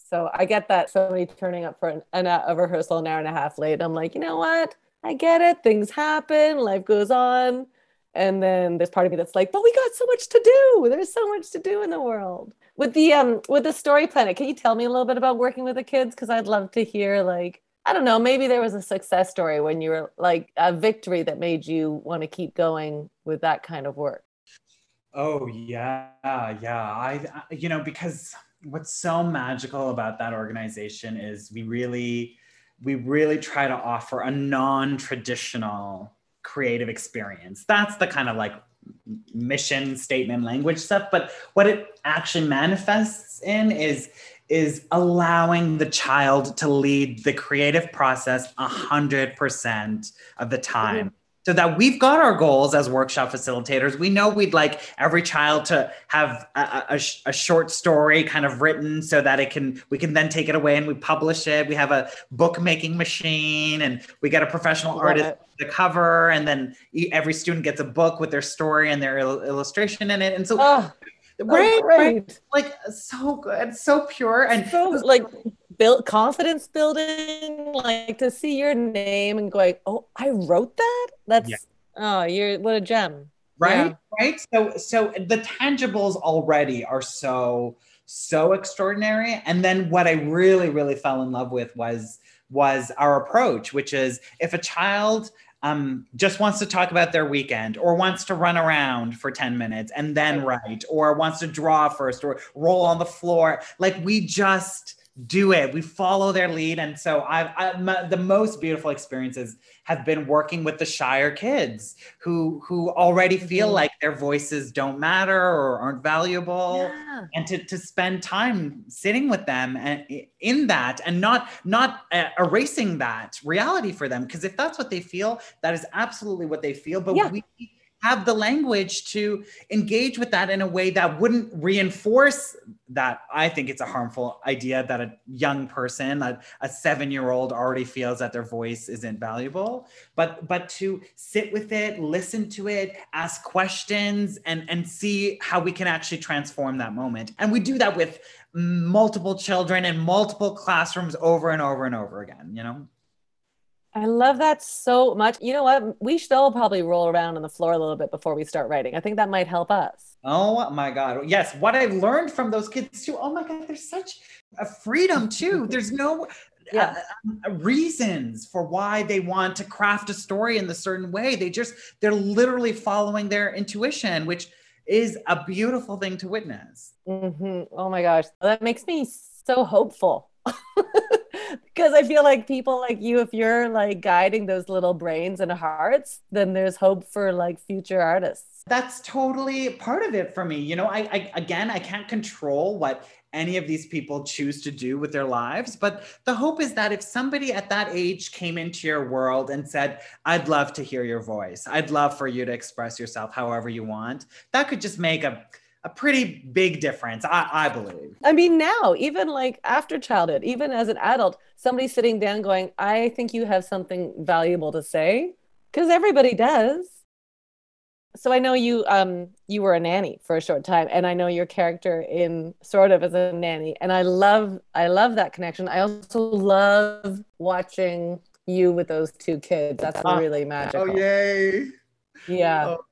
So I get that somebody turning up for an, an, a rehearsal an hour and a half late. I'm like, you know what? I get it. Things happen, life goes on. And then there's part of me that's like, but we got so much to do. There's so much to do in the world with the um with the story planet can you tell me a little bit about working with the kids because i'd love to hear like i don't know maybe there was a success story when you were like a victory that made you want to keep going with that kind of work oh yeah yeah i you know because what's so magical about that organization is we really we really try to offer a non-traditional creative experience. That's the kind of like mission statement language stuff but what it actually manifests in is is allowing the child to lead the creative process 100% of the time so that we've got our goals as workshop facilitators. We know we'd like every child to have a, a, a, short story kind of written so that it can we can then take it away and we publish it. We have a bookmaking machine and we get a professional artist it. the cover, and then every student gets a book with their story and their il- illustration in it. And so. Oh. Right, right, like so good, so pure, and so like build confidence building like to see your name and going oh i wrote that? That's yeah. oh you're what a gem. Right? Yeah. right? So so the tangibles already are so so extraordinary. And then what i really really fell in love with was was our approach which is if a child um, just wants to talk about their weekend or wants to run around for 10 minutes and then write or wants to draw first or roll on the floor like we just do it. We follow their lead. And so I've, I, my, the most beautiful experiences have been working with the Shire kids who, who already feel mm-hmm. like their voices don't matter or aren't valuable yeah. and to, to spend time sitting with them and in that and not, not uh, erasing that reality for them. Cause if that's what they feel, that is absolutely what they feel. But yeah. we, have the language to engage with that in a way that wouldn't reinforce that. I think it's a harmful idea that a young person a, a seven year old already feels that their voice isn't valuable. But but to sit with it listen to it ask questions and and see how we can actually transform that moment. And we do that with multiple children in multiple classrooms over and over and over again you know I love that so much. You know what? We should all probably roll around on the floor a little bit before we start writing. I think that might help us. Oh my God. Yes. What I've learned from those kids too. Oh my God. There's such a freedom too. [LAUGHS] There's no uh, yeah. Uh, reasons for why they want to craft a story in the certain way. They just, they're literally following their intuition, which is a beautiful thing to witness. Mm-hmm. Oh my gosh. That makes me so hopeful. [LAUGHS] because I feel like people like you, if you're like guiding those little brains and hearts, then there's hope for like future artists. That's totally part of it for me. You know, I, I again, I can't control what any of these people choose to do with their lives. But the hope is that if somebody at that age came into your world and said, I'd love to hear your voice, I'd love for you to express yourself however you want, that could just make a a pretty big difference, I, I believe. I mean, now, even like after childhood, even as an adult, somebody sitting down going, I think you have something valuable to say, because everybody does. So I know you um you were a nanny for a short time and I know your character in sort of as a nanny and I love I love that connection. I also love watching you with those two kids. That's ah. really magical. Oh yay. Yeah. Oh.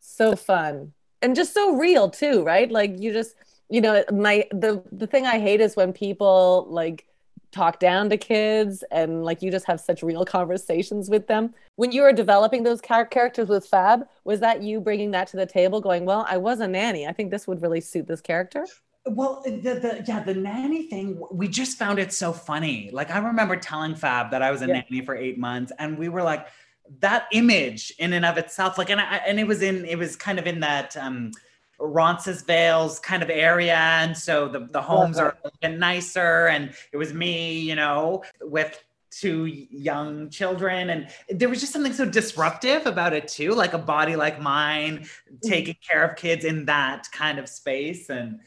So fun and just so real too, right? Like you just, you know, my the the thing I hate is when people like talk down to kids and like you just have such real conversations with them. When you were developing those characters with Fab, was that you bringing that to the table going, "Well, I was a nanny. I think this would really suit this character?" Well, the, the yeah, the nanny thing, we just found it so funny. Like I remember telling Fab that I was a yeah. nanny for 8 months and we were like that image in and of itself, like, and I, and it was in, it was kind of in that, um, Roncesvalles kind of area. And so the, the homes are nicer. And it was me, you know, with two young children. And there was just something so disruptive about it too, like a body like mine, taking care of kids in that kind of space. And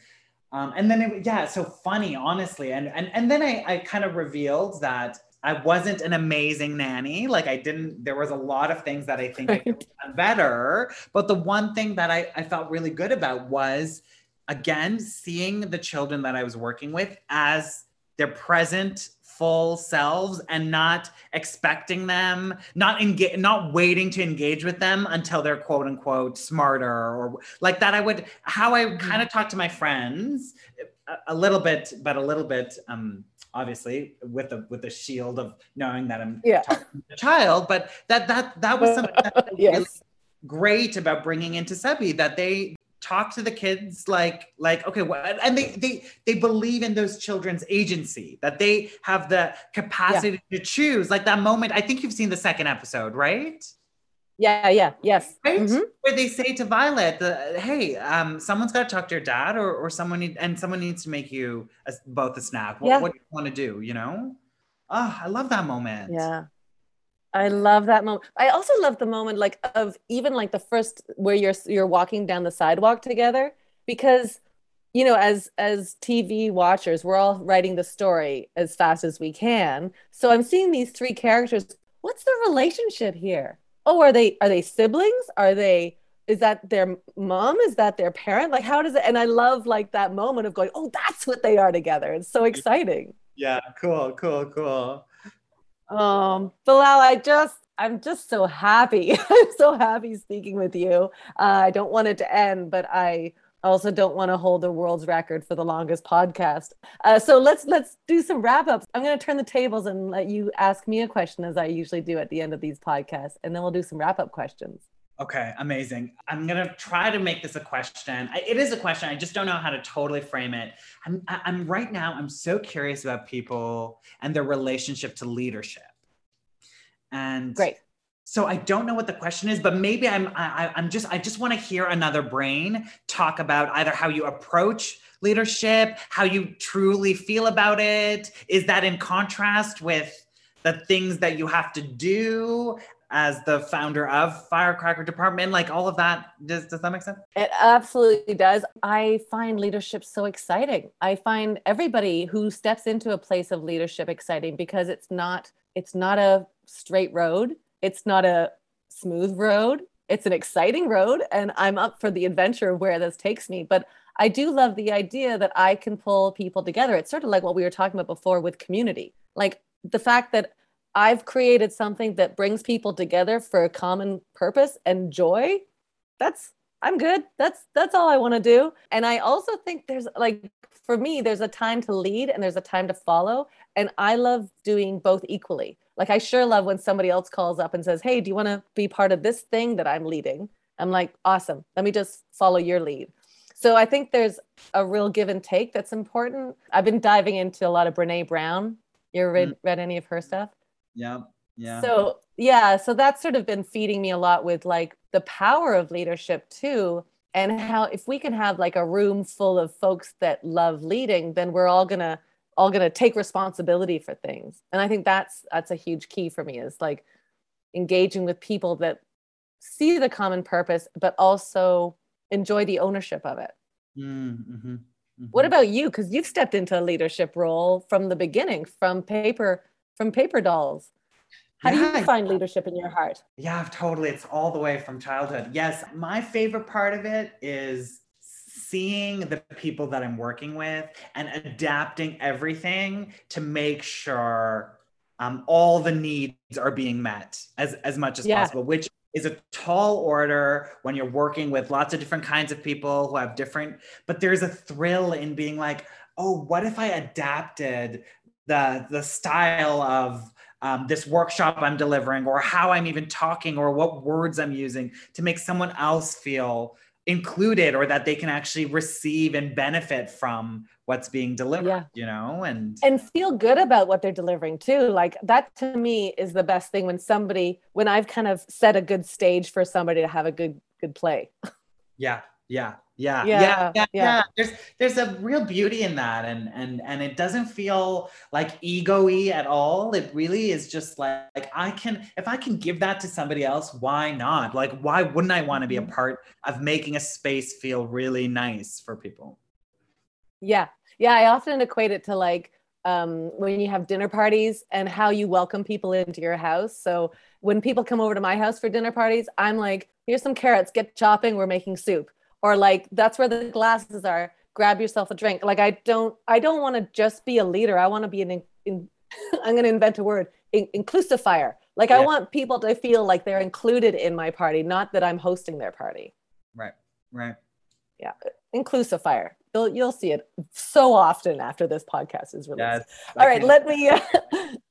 Um, and then it, yeah, so funny, honestly. And and and then I, I kind of revealed that I wasn't an amazing nanny. Like I didn't, there was a lot of things that I think right. I could have done better. But the one thing that I, I felt really good about was again seeing the children that I was working with as their present full selves and not expecting them, not engage, not waiting to engage with them until they're quote unquote smarter or like that. I would how I mm-hmm. kind of talk to my friends a, a, little bit, but a little bit um obviously with the with the shield of knowing that I'm yeah. talking to a child, but that that that was something that [LAUGHS] yes. really great about bringing into Sabi that they talk to the kids like like okay and they they they believe in those children's agency that they have the capacity yeah. to choose like that moment i think you've seen the second episode right yeah yeah yes right mm-hmm. where they say to violet the, hey um someone's got to talk to your dad or, or someone need, and someone needs to make you a, both a snack what, yeah. what do you want to do you know oh i love that moment yeah I love that moment. I also love the moment like of even like the first where you're you're walking down the sidewalk together because you know as as TV watchers we're all writing the story as fast as we can. So I'm seeing these three characters. What's the relationship here? Oh, are they are they siblings? Are they is that their mom? Is that their parent? Like how does it and I love like that moment of going, "Oh, that's what they are together." It's so exciting. Yeah, cool, cool, cool. Um, Bilal, I just, I'm just so happy. [LAUGHS] I'm so happy speaking with you. Uh, I don't want it to end, but I also don't want to hold the world's record for the longest podcast. Uh, so let's let's do some wrap ups. I'm going to turn the tables and let you ask me a question as I usually do at the end of these podcasts, and then we'll do some wrap up questions. Okay, amazing. I'm gonna try to make this a question. It is a question. I just don't know how to totally frame it. I'm, I'm right now. I'm so curious about people and their relationship to leadership. And great. So I don't know what the question is, but maybe I'm I, I'm just I just want to hear another brain talk about either how you approach leadership, how you truly feel about it. Is that in contrast with the things that you have to do as the founder of Firecracker Department, like all of that. Does, does that make sense? It absolutely does. I find leadership so exciting. I find everybody who steps into a place of leadership exciting because it's not it's not a straight road. It's not a smooth road. It's an exciting road and I'm up for the adventure of where this takes me, but I do love the idea that I can pull people together. It's sort of like what we were talking about before with community. Like the fact that I've created something that brings people together for a common purpose and joy. That's I'm good. That's that's all I want to do. And I also think there's like for me there's a time to lead and there's a time to follow and I love doing both equally. Like I sure love when somebody else calls up and says, "Hey, do you want to be part of this thing that I'm leading?" I'm like, "Awesome. Let me just follow your lead." So I think there's a real give and take that's important. I've been diving into a lot of Brene Brown. You ever read, mm. read any of her stuff? Yeah. Yeah. So, yeah, so that's sort of been feeding me a lot with like the power of leadership too and how if we can have like a room full of folks that love leading, then we're all going to all going to take responsibility for things. And I think that's that's a huge key for me is like engaging with people that see the common purpose but also enjoy the ownership of it. Mm-hmm. Mm-hmm. What about you? Because you've stepped into a leadership role from the beginning, from paper from paper dolls. How yeah, do you find leadership in your heart? Yeah, totally. It's all the way from childhood. Yes, my favorite part of it is seeing the people that I'm working with and adapting everything to make sure um, all the needs are being met as, as much as yeah. possible, which is a tall order when you're working with lots of different kinds of people who have different, but there's a thrill in being like, oh, what if I adapted the the style of um, this workshop I'm delivering, or how I'm even talking, or what words I'm using to make someone else feel included or that they can actually receive and benefit from what's being delivered yeah. you know and and feel good about what they're delivering too. Like that to me is the best thing when somebody when i've kind of set a good stage for somebody to have a good good play. Yeah yeah yeah, yeah, yeah, yeah, yeah. There's there's a real beauty in that, and and and it doesn't feel like ego-y at all. It really is just like, like I can if I can give that to somebody else, why not? Like, why wouldn't I want to be a mm-hmm. part of making a space feel really nice for people? Yeah. Yeah. I often equate it to like um, when you have dinner parties and how you welcome people into your house. So when people come over to my house for dinner parties, I'm like, here's some carrots, get chopping, we're making soup. Or like, that's where the glasses are, grab yourself a drink. Like, I don't, I don't want to just be a leader. I want to be an, in, in, [LAUGHS] I'm going to invent a word, in, inclusifier. Like, yeah. I want people to feel like they're included in my party, not that I'm hosting their party. Right, right. Yeah, inclusifier. You'll you'll see it so often after this podcast is released. Yes, All right, let me uh,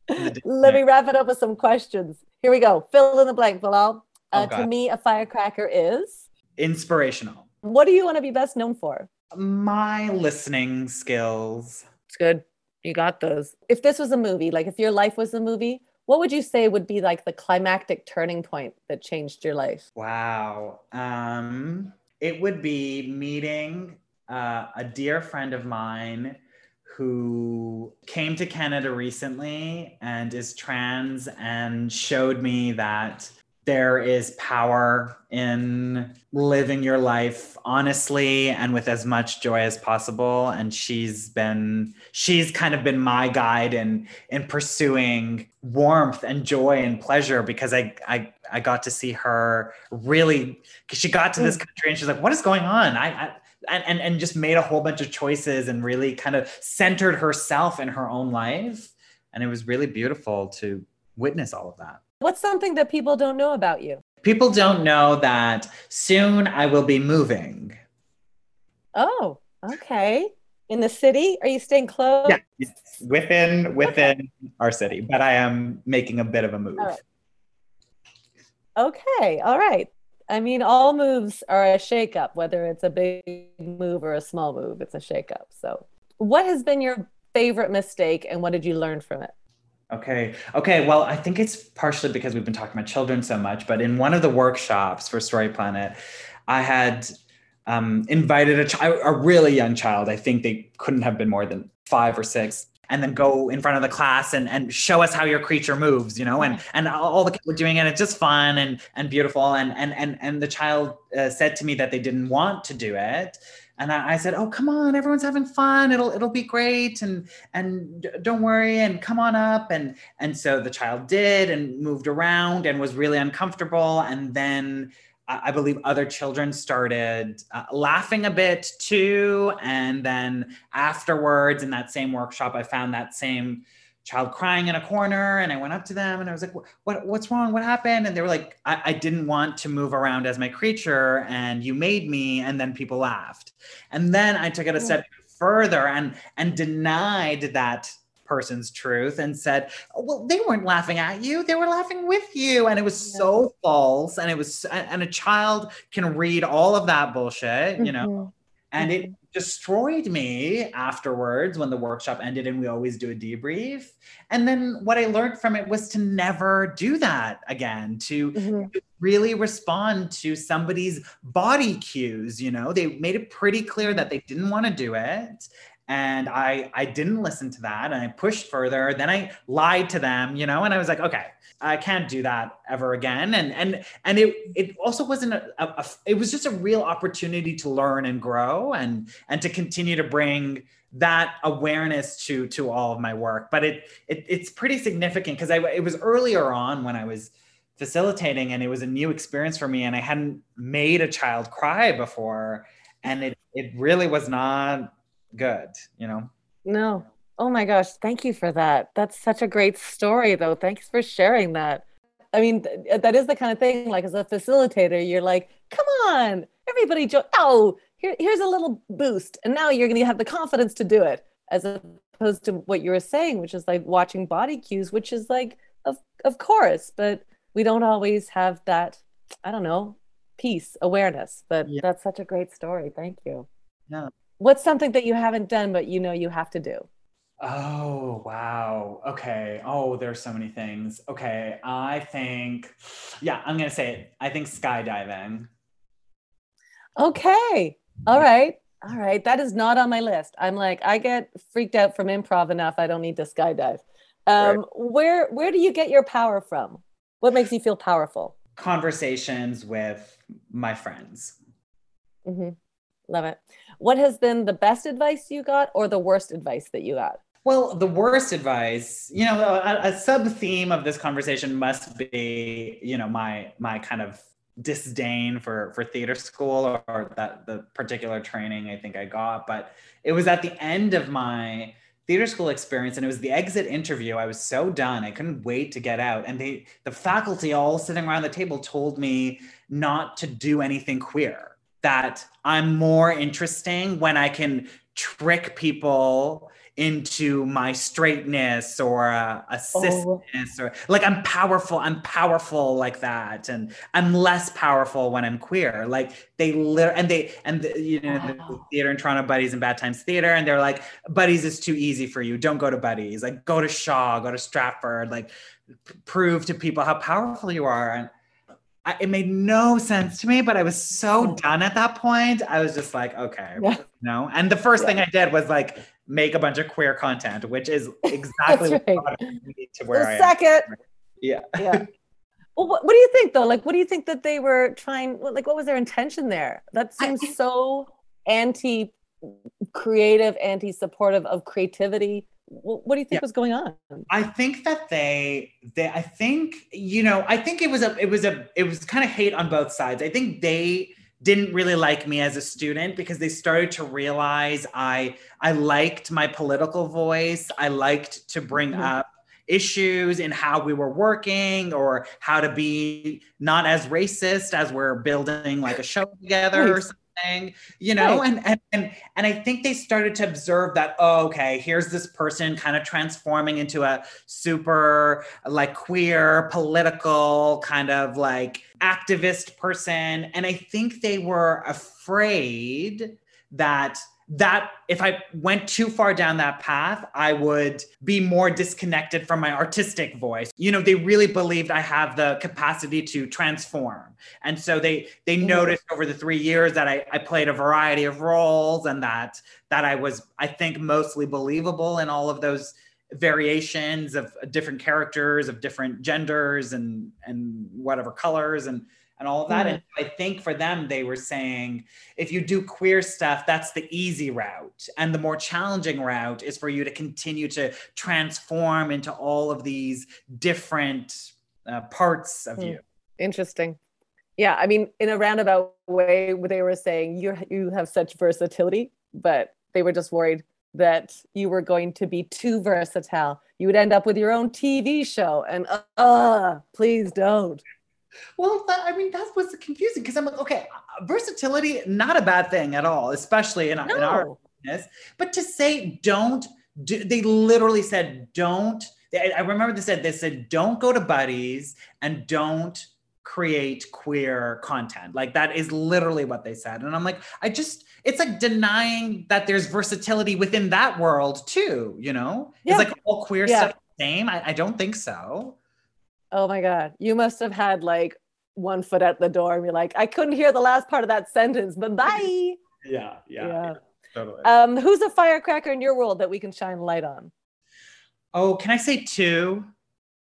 [LAUGHS] let me wrap it up with some questions. Here we go. Fill in the blank, Bilal. Uh, oh, to me, a firecracker is inspirational. What do you want to be best known for? My listening skills. It's good. You got those. If this was a movie, like if your life was a movie, what would you say would be like the climactic turning point that changed your life? Wow. Um, it would be meeting uh, a dear friend of mine who came to Canada recently and is trans and showed me that there is power in living your life honestly and with as much joy as possible. And she's been she's kind of been my guide in in pursuing warmth and joy and pleasure because i i i got to see her really because she got to this mm. country and she's like what is going on? I, I and, and and just made a whole bunch of choices and really kind of centered herself in her own life. And it was really beautiful to witness all of that What's something that people don't know about you? People don't know that soon I will be moving. Oh, okay. In the city? Are you staying close? Yeah, within within okay. our city, but I am making a bit of a move. All right. Okay, all right. I mean, all moves are a shakeup, whether it's a big move or a small move, it's a shakeup. So, what has been your favorite mistake and what did you learn from it? Okay. Okay. Well, I think it's partially because we've been talking about children so much, but in one of the workshops for Story Planet, I had um, invited a, child, a really young child. I think they couldn't have been more than five or six. And then go in front of the class and, and show us how your creature moves, you know, and and all the kids were doing it. It's just fun and and beautiful. And and and and the child uh, said to me that they didn't want to do it, and I, I, said, "Oh, come on, everyone's having fun. It'll it'll be great, and and don't worry, and come on up." And and so the child did, and moved around, and was really uncomfortable. And then I believe other children started uh, laughing a bit too. And then afterwards, in that same workshop, I found that same child crying in a corner and i went up to them and i was like what what's wrong? What happened? And they were like I, I, didn't want to move around as my creature and you made me and then people laughed. And then i took it a step further and and denied that person's truth and said oh, well they weren't laughing at you they were laughing with you and it was so false and it was and a child can read all of that bullshit you know? Mm-hmm. and it destroyed me afterwards when the workshop ended and we always do a debrief. And then what i learned from it was to never do that again to, mm-hmm. to really respond to somebody's body cues you know? They made it pretty clear that they didn't want to do it and i i didn't listen to that and i pushed further. Then i lied to them you know and i was like okay i can't do that ever again. And and and it it also wasn't a, a, it was just a real opportunity to learn and grow and and to continue to bring that awareness to to all of my work. But it, it it's pretty significant because i it was earlier on when i was facilitating and it was a new experience for me and i hadn't made a child cry before and it it really was not good, you know? No. Oh my gosh. Thank you for that. That's such a great story, though. Thanks for sharing that. I mean, th- uh, that is the kind of thing, like, as a facilitator, you're like, come on, everybody, jo- oh, here, here's a little boost. And now you're going to have the confidence to do it, as opposed to what you were saying, which is like watching body cues, which is like, of, of course, but we don't always have that, I don't know, peace, awareness. But yeah. that's such a great story. Thank you. Yeah. What's something that you haven't done but you know you have to do? Oh, wow. Okay. Oh, there's so many things. Okay. I think, yeah, I'm going to say it. I think skydiving. Okay. All right. All right. That is not on my list. I'm like, I get freaked out from improv enough. I don't need to skydive. Um, right. Where Where do you get your power from? What makes you feel powerful? Conversations with my friends. Mm-hmm. Love it. What has been the best advice you got or the worst advice that you got? Well, the worst advice, you know, a, a sub theme of this conversation must be, you know, my my kind of disdain for for theater school or, or that the particular training I think I got, but it was at the end of my theater school experience and it was the exit interview i was so done i couldn't wait to get out. And they the faculty all sitting around the table told me not to do anything queer that i'm more interesting when i can trick people into my straightness or a, a oh. or like I'm powerful, I'm powerful like that. And I'm less powerful when I'm queer. Like they literally, and they, and the, you know, wow. the theater in Toronto, Buddies in Bad Times Theater. And they're like, Buddies is too easy for you. Don't go to Buddies. Like go to Shaw, go to Stratford, like p- prove to people how powerful you are. And I, it made no sense to me, but I was so hmm. done at that point. I was just like, okay, yeah. no. And the first yeah. thing I did was like make a bunch of queer content, which is [LAUGHS] exactly right. what to where the I second. am. Yeah. Yeah. [LAUGHS] Well, what, what, do you think though? Like, what do you think that they were trying? Like, what was their intention there? That seems I, so anti-creative, anti-supportive of creativity. What, what do you think yeah. was going on? I think that they, they, I think you know, I think it was a, it was a, it was kind of hate on both sides. I think they didn't really like me as a student because they started to realize I I liked my political voice. I liked to bring mm-hmm. up issues in how we were working or how to be not as racist as we're building like a show together or something you know right. and, and and and i think they started to observe that oh, okay here's this person kind of transforming into a super like queer political kind of like activist person and i think they were afraid that that if I went too far down that path, I would be more disconnected from my artistic voice. You know, they really believed I have the capacity to transform. And so they they mm-hmm. noticed over the three years that I, I played a variety of roles and that that I was, I think, mostly believable in all of those variations of different characters of different genders and and whatever colors and and all of that. Mm-hmm. And I think for them, they were saying if you do queer stuff, that's the easy route. And the more challenging route is for you to continue to transform into all of these different uh, parts of mm. you. Interesting. Yeah. I mean, in a roundabout way, they were saying you, you have such versatility, but they were just worried that you were going to be too versatile. You would end up with your own TV show. And uh, uh please don't. Well, that, I mean, that was confusing because I'm like, okay, versatility, not a bad thing at all, especially in, no. in our business. But to say don't, do, they literally said don't. They, I remember they said they said don't go to buddies and don't create queer content. Like that is literally what they said. And I'm like, I just, it's like denying that there's versatility within that world too. You know, yeah. it's like all queer yeah. stuff the same. I, I don't think so. Oh my God. You must have had like one foot at the door and be like, I couldn't hear the last part of that sentence, but bye. [LAUGHS] Yeah, yeah, yeah. yeah totally. Um, who's a firecracker in your world that we can shine light on? Oh, can I say two?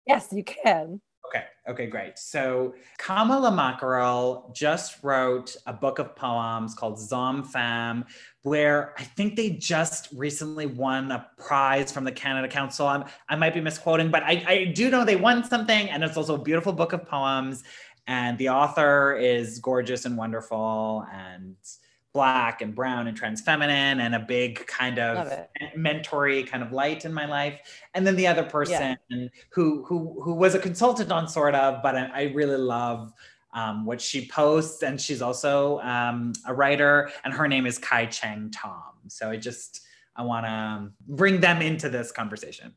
Yes, you can. Okay. Okay, great. So Kama La Mackerel just wrote a book of poems called ZOM-FAM, where I think they just recently won a prize from the Canada Council. I'm, I might be misquoting, but I, I do know they won something, and it's also a beautiful book of poems. And the author is gorgeous and wonderful, and black and brown and trans feminine and a big kind of mentory kind of light in my life. And then the other person yeah. who who who was a consultant on sort of but i, I really love um, what she posts. And she's also um, a writer and her name is Kai Cheng Thom. So i just i want to bring them into this conversation.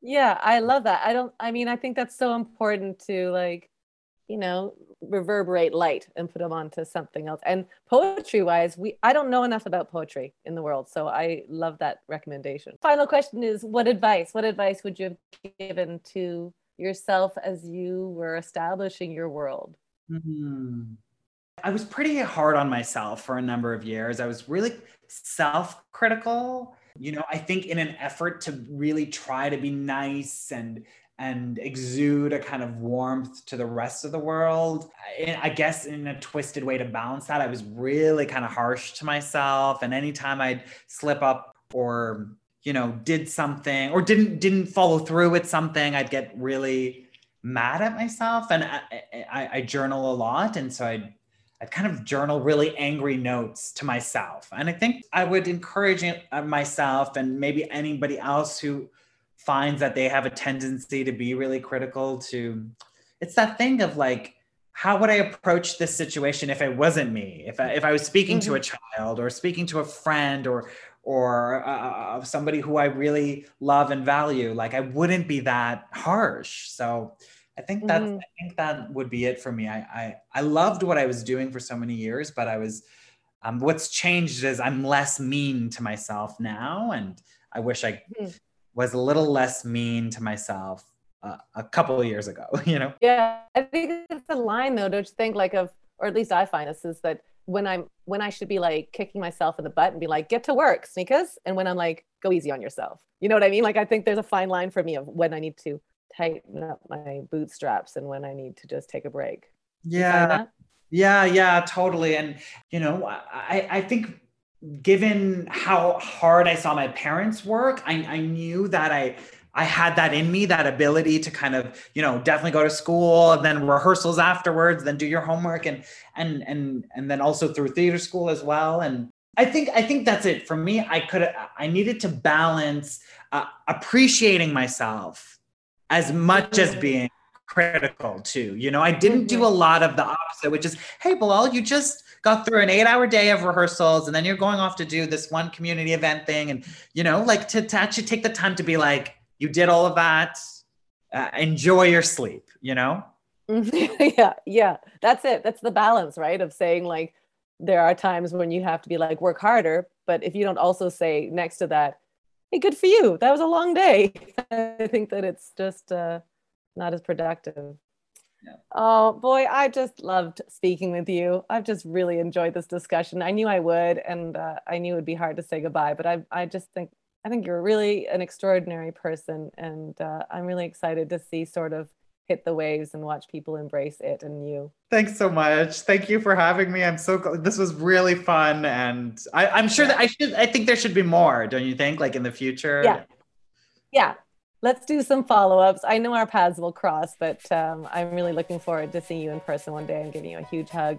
Yeah i love that. I don't i mean i think that's so important to like you know reverberate light and put them onto something else. And poetry wise we i don't know enough about poetry in the world so i love that recommendation. Final question is what advice what advice would you have given to yourself as you were establishing your world? Mm-hmm. i was pretty hard on myself for a number of years. I was really self-critical. You know i think in an effort to really try to be nice and and exude a kind of warmth to the rest of the world. I, guess in a twisted way to balance that, I was really kind of harsh to myself. And anytime I'd slip up or you know did something or didn't didn't follow through with something, I'd get really mad at myself. And I, I, I journal a lot, and so I'd I'd kind of journal really angry notes to myself. And I think I would encourage uh, myself and maybe anybody else who finds that they have a tendency to be really critical to it's that thing of like how would i approach this situation if it wasn't me if i, if I was speaking mm-hmm. to a mm-hmm. child or speaking to a friend or or uh, uh, somebody who i really love and value like i wouldn't be that harsh so i think that mm-hmm. i think that would be it for me I, I i loved what i was doing for so many years but i was um, what's changed is i'm less mean to myself now and i wish i mm-hmm was a little less mean to myself uh, a couple of years ago, [LAUGHS] you know? Yeah, I think it's a line though, don't you think? Like, of, or at least I find this is that when I'm, when I should be like kicking myself in the butt and be like, get to work, Snieckus. And when I'm like, go easy on yourself. You know what I mean? Like, I think there's a fine line for me of when I need to tighten up my bootstraps and when I need to just take a break. Yeah. Yeah, yeah, totally. And, you know, I, I think given how hard I saw my parents work, I, I knew that I I had that in me, that ability to kind of, you know, definitely go to school and then rehearsals afterwards, then do your homework and and and and then also through theater school as well. And I think I think that's it for me. I could I needed to balance uh, appreciating myself as much as being critical too. You know, I didn't do a lot of the opposite, which is, hey, Bilal, you just got through an eight hour day of rehearsals and then you're going off to do this one community event thing. And, you know, like to, to actually take the time to be like, you did all of that, uh, enjoy your sleep, you know? [LAUGHS] yeah, yeah. That's it. That's the balance, right? Of saying like, there are times when you have to be like, work harder. But if you don't also say next to that, hey, good for you. That was a long day. [LAUGHS] I think that it's just, uh, not as productive. Oh boy, I just loved speaking with you. I've just really enjoyed this discussion. I knew I would, and uh, I knew it would be hard to say goodbye. But I, I just think, I think you're really an extraordinary person, and uh, I'm really excited to see sort of hit the waves and watch people embrace it and you. Thanks so much. Thank you for having me. I'm so this was really fun, and I, am sure that I should. I think there should be more. Don't you think? Like in the future. Yeah. Yeah, let's do some follow-ups. I know our paths will cross, but um, I'm really looking forward to seeing you in person one day and giving you a huge hug.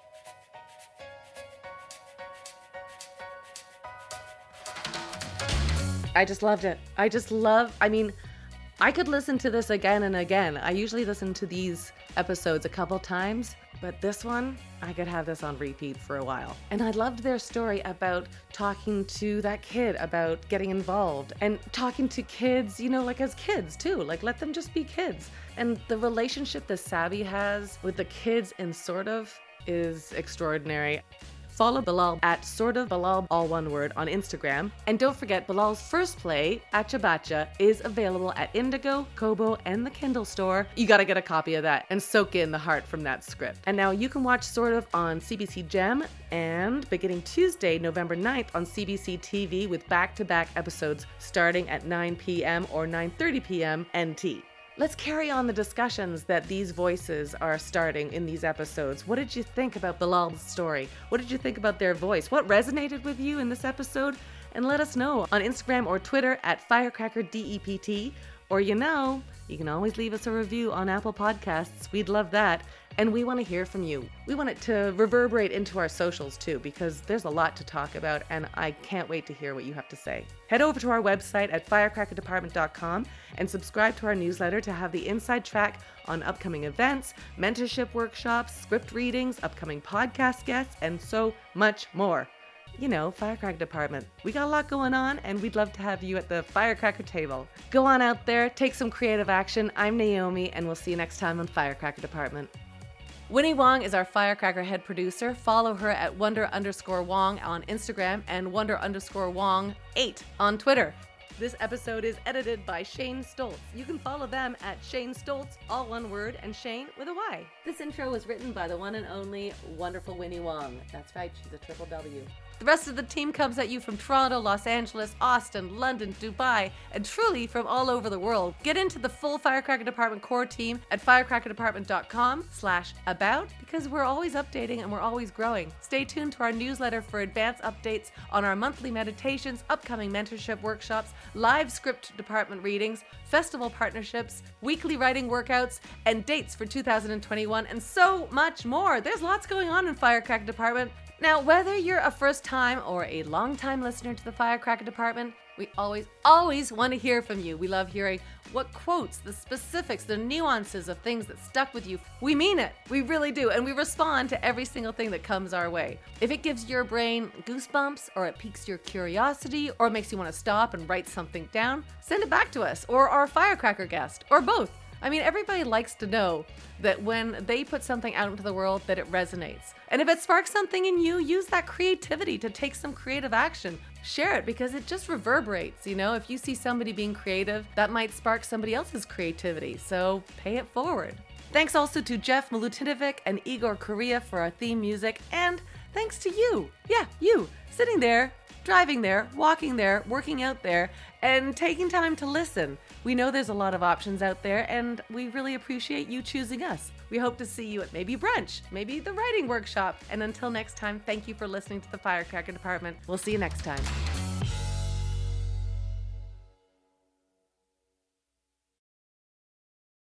I just loved it. I just love, I mean, I could listen to this again and again. I usually listen to these episodes a couple times but this one, I could have this on repeat for a while. And I loved their story about talking to that kid about getting involved and talking to kids, you know, like as kids too. Like let them just be kids. And the relationship that Sabi has with the kids and sort of is extraordinary. Follow Bilal at sort of Bilal, all one word, on Instagram. And don't forget, Bilal's first play, Acha Bacha, is available at Indigo, Kobo, and the Kindle store. You gotta get a copy of that and soak in the heart from that script. And now you can watch Sort of on CBC Gem and beginning Tuesday, November 9th on CBC TV with back-to-back episodes starting at 9 p.m. or 9:30 p.m. NT. Let's carry on the discussions that these voices are starting in these episodes. What did you think about Bilal's story? What did you think about their voice? What resonated with you in this episode? And let us know on Instagram or Twitter at FirecrackerDEPT. Or you know, you can always leave us a review on Apple Podcasts. We'd love that. And we want to hear from you. We want it to reverberate into our socials too, because there's a lot to talk about, and I can't wait to hear what you have to say. Head over to our website at firecrackerdepartment.com and subscribe to our newsletter to have the inside track on upcoming events, mentorship workshops, script readings, upcoming podcast guests, and so much more. You know, Firecracker Department. We got a lot going on, and we'd love to have you at the Firecracker table. Go on out there, take some creative action. I'm Naomi, and we'll see you next time on Firecracker Department. Winnie Wong is our Firecracker head producer. Follow her at wonder underscore Wong on Instagram and wonder underscore Wong 8 on Twitter. This episode is edited by Shane Stoltz. You can follow them at Shane Stoltz, all one word, and Shane with a Y. This intro was written by the one and only wonderful Winnie Wong. That's right, she's a triple W. The rest of the team comes at you from Toronto, Los Angeles, Austin, London, Dubai, and truly from all over the world. Get into the full Firecracker Department core team at firecrackerdepartment.com slash about because we're always updating and we're always growing. Stay tuned to our newsletter for advance updates on our monthly meditations, upcoming mentorship workshops, live script department readings, festival partnerships, weekly writing workouts, and dates for 2021, and so much more. There's lots going on in Firecracker Department. Now, whether you're a first time or a long time listener to the Firecracker Department, we always, always want to hear from you. We love hearing what quotes, the specifics, the nuances of things that stuck with you. We mean it. We really do. And we respond to every single thing that comes our way. If it gives your brain goosebumps, or it piques your curiosity, or makes you want to stop and write something down, send it back to us, or our Firecracker guest, or both. I mean, everybody likes to know that when they put something out into the world that it resonates. And if it sparks something in you, use that creativity to take some creative action. Share it because it just reverberates, you know? If you see somebody being creative, that might spark somebody else's creativity. So, pay it forward. Thanks also to Jeff Milutinovic and Igor Korea for our theme music and thanks to you. Yeah, you sitting there driving there, walking there, working out there, and taking time to listen. We know there's a lot of options out there, and we really appreciate you choosing us. We hope to see you at maybe brunch, maybe the writing workshop. And until next time, thank you for listening to the Firecracker Department. We'll see you next time.